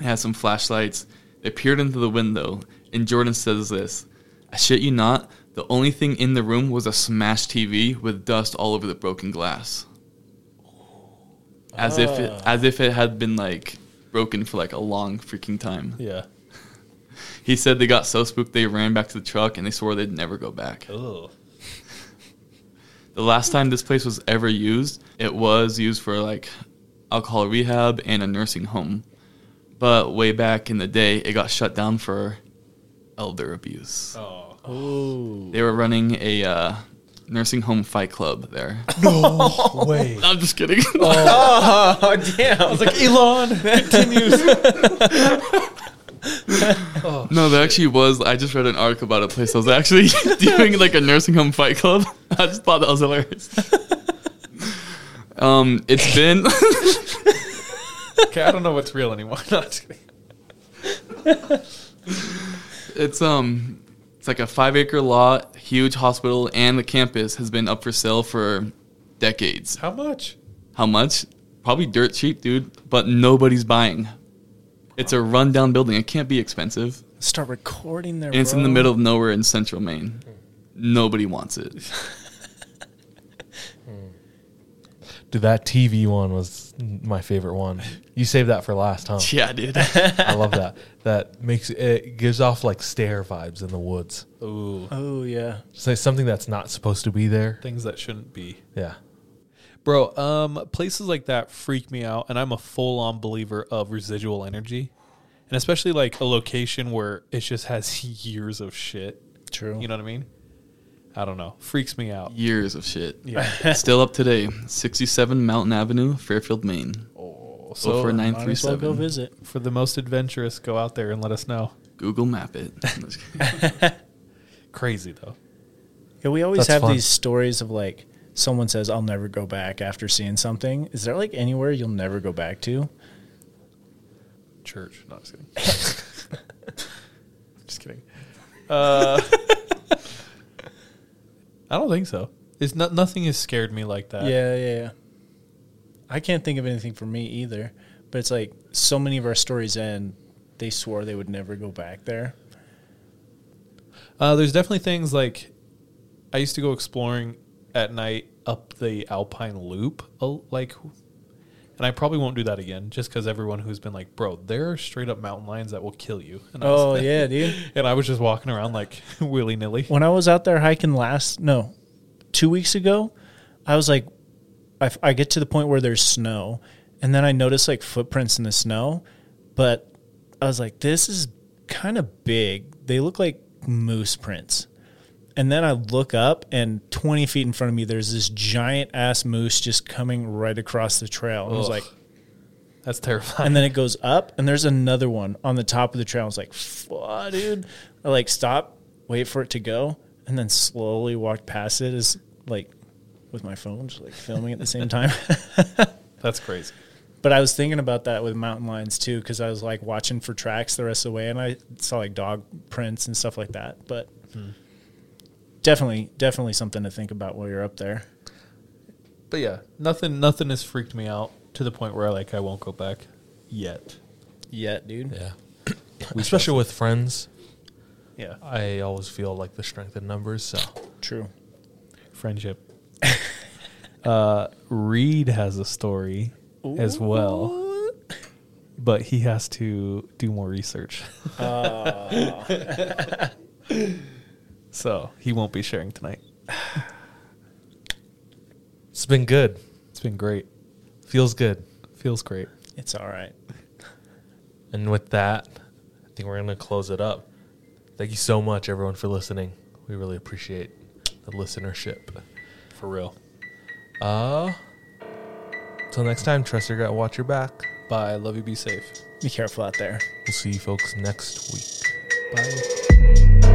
had some flashlights. They peered into the window, and Jordan says this: "I shit you not, the only thing in the room was a smashed TV with dust all over the broken glass." As if it, Ah. as if it had been like broken for like a long freaking time. Yeah. (laughs) He said they got so spooked they ran back to the truck and they swore they'd never go back. Ugh. The last time this place was ever used, it was used for like alcohol rehab and a nursing home. But way back in the day, it got shut down for elder abuse. Oh. They were running a uh, nursing home fight club there. (laughs) No way. (laughs) I'm just kidding. (laughs) Oh, damn. I was like, Elon continues. no, there actually was. I just read an article about a place that was actually doing like a nursing home fight club. I just thought that was hilarious. Um, it's (laughs) been. okay, I don't know what's real anymore. (laughs) No, it's um, it's like a five acre lot, huge hospital, and the campus has been up for sale for decades. How much? How much? Probably dirt cheap, dude. But nobody's buying. It's a rundown building. It can't be expensive. Start recording there. And it's in the middle of nowhere in central Maine. Nobody wants it. (laughs) Dude, that TV one was my favorite one. You saved that for last, huh? (laughs) Yeah, dude. I love that. That makes it gives off like stair vibes in the woods. Ooh. Oh yeah. Just like something that's not supposed to be there. Things that shouldn't be. Yeah. Bro, um, places like that freak me out, and I'm a full on believer of residual energy. And especially like a location where it just has (laughs) years of shit. True. You know what I mean? I don't know. Freaks me out. Years of shit. Yeah. (laughs) Still up today. 67 Mountain Avenue, Fairfield, Maine. Oh, so for 937. Go visit. For the most adventurous, go out there and let us know. Google map it. (laughs) Crazy though. Yeah, we always That's have fun. these stories of like someone says, "I'll never go back" after seeing something. Is there like anywhere you'll never go back to? Church. No, just kidding. (laughs) just kidding. Uh, I don't think so. It's not. Nothing has scared me like that. Yeah, yeah, yeah. I can't think of anything for me either. But it's like so many of our stories end. They swore they would never go back there. Uh, there's definitely things like I used to go exploring at night up the Alpine Loop, like, and I probably won't do that again, just because everyone who's been like, "Bro, there are straight up mountain lions that will kill you." And I oh, was- Oh, (laughs) yeah, dude. and I was just walking around like (laughs) willy nilly. When I was out there hiking last, no, two weeks ago, I was like, I, I get to the point where there's snow, and then I notice like footprints in the snow, but I was like, this is kind of big. They look like moose prints. And then I look up, and 20 feet in front of me, there's this giant ass moose just coming right across the trail. And I was Ugh. like, That's terrifying. and then it goes up, and there's another one on the top of the trail. I was like, "Fuck, dude!" I like stop, wait for it to go, and then slowly walk past it. Is like with my phone, just like filming at the same time. (laughs) That's crazy. But I was thinking about that with mountain lions too, because I was like watching for tracks the rest of the way, and I saw like dog prints and stuff like that. But Hmm. Definitely, definitely something to think about while you're up there. But yeah, nothing. Nothing has freaked me out to the point where like I won't go back yet. Yet, dude. Yeah. (coughs) Especially with friends. Yeah. I always feel like the strength in numbers. So True. Friendship. (laughs) uh, Reed has a story as well, but he has to do more research. Aw. (laughs) (laughs) so he won't be sharing tonight. (sighs) it's been good. It's been great. Feels good. Feels great. It's all right. And with that, I think we're going to close it up. Thank you so much, everyone, for listening. We really appreciate the listenership. For real. Uh, till next time, trust your gut, watch your back. Bye. Love you. Be safe. Be careful out there. We'll see you folks next week. Bye.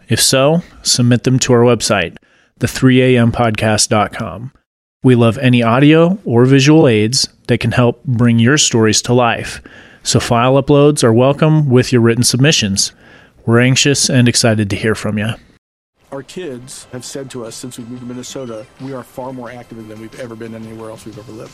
If so, submit them to our website, the3ampodcast.com. We love any audio or visual aids that can help bring your stories to life. So file uploads are welcome with your written submissions. We're anxious and excited to hear from you. Our kids have said to us since we moved to Minnesota, we are far more active than we've ever been anywhere else we've ever lived.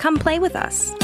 Come play with us.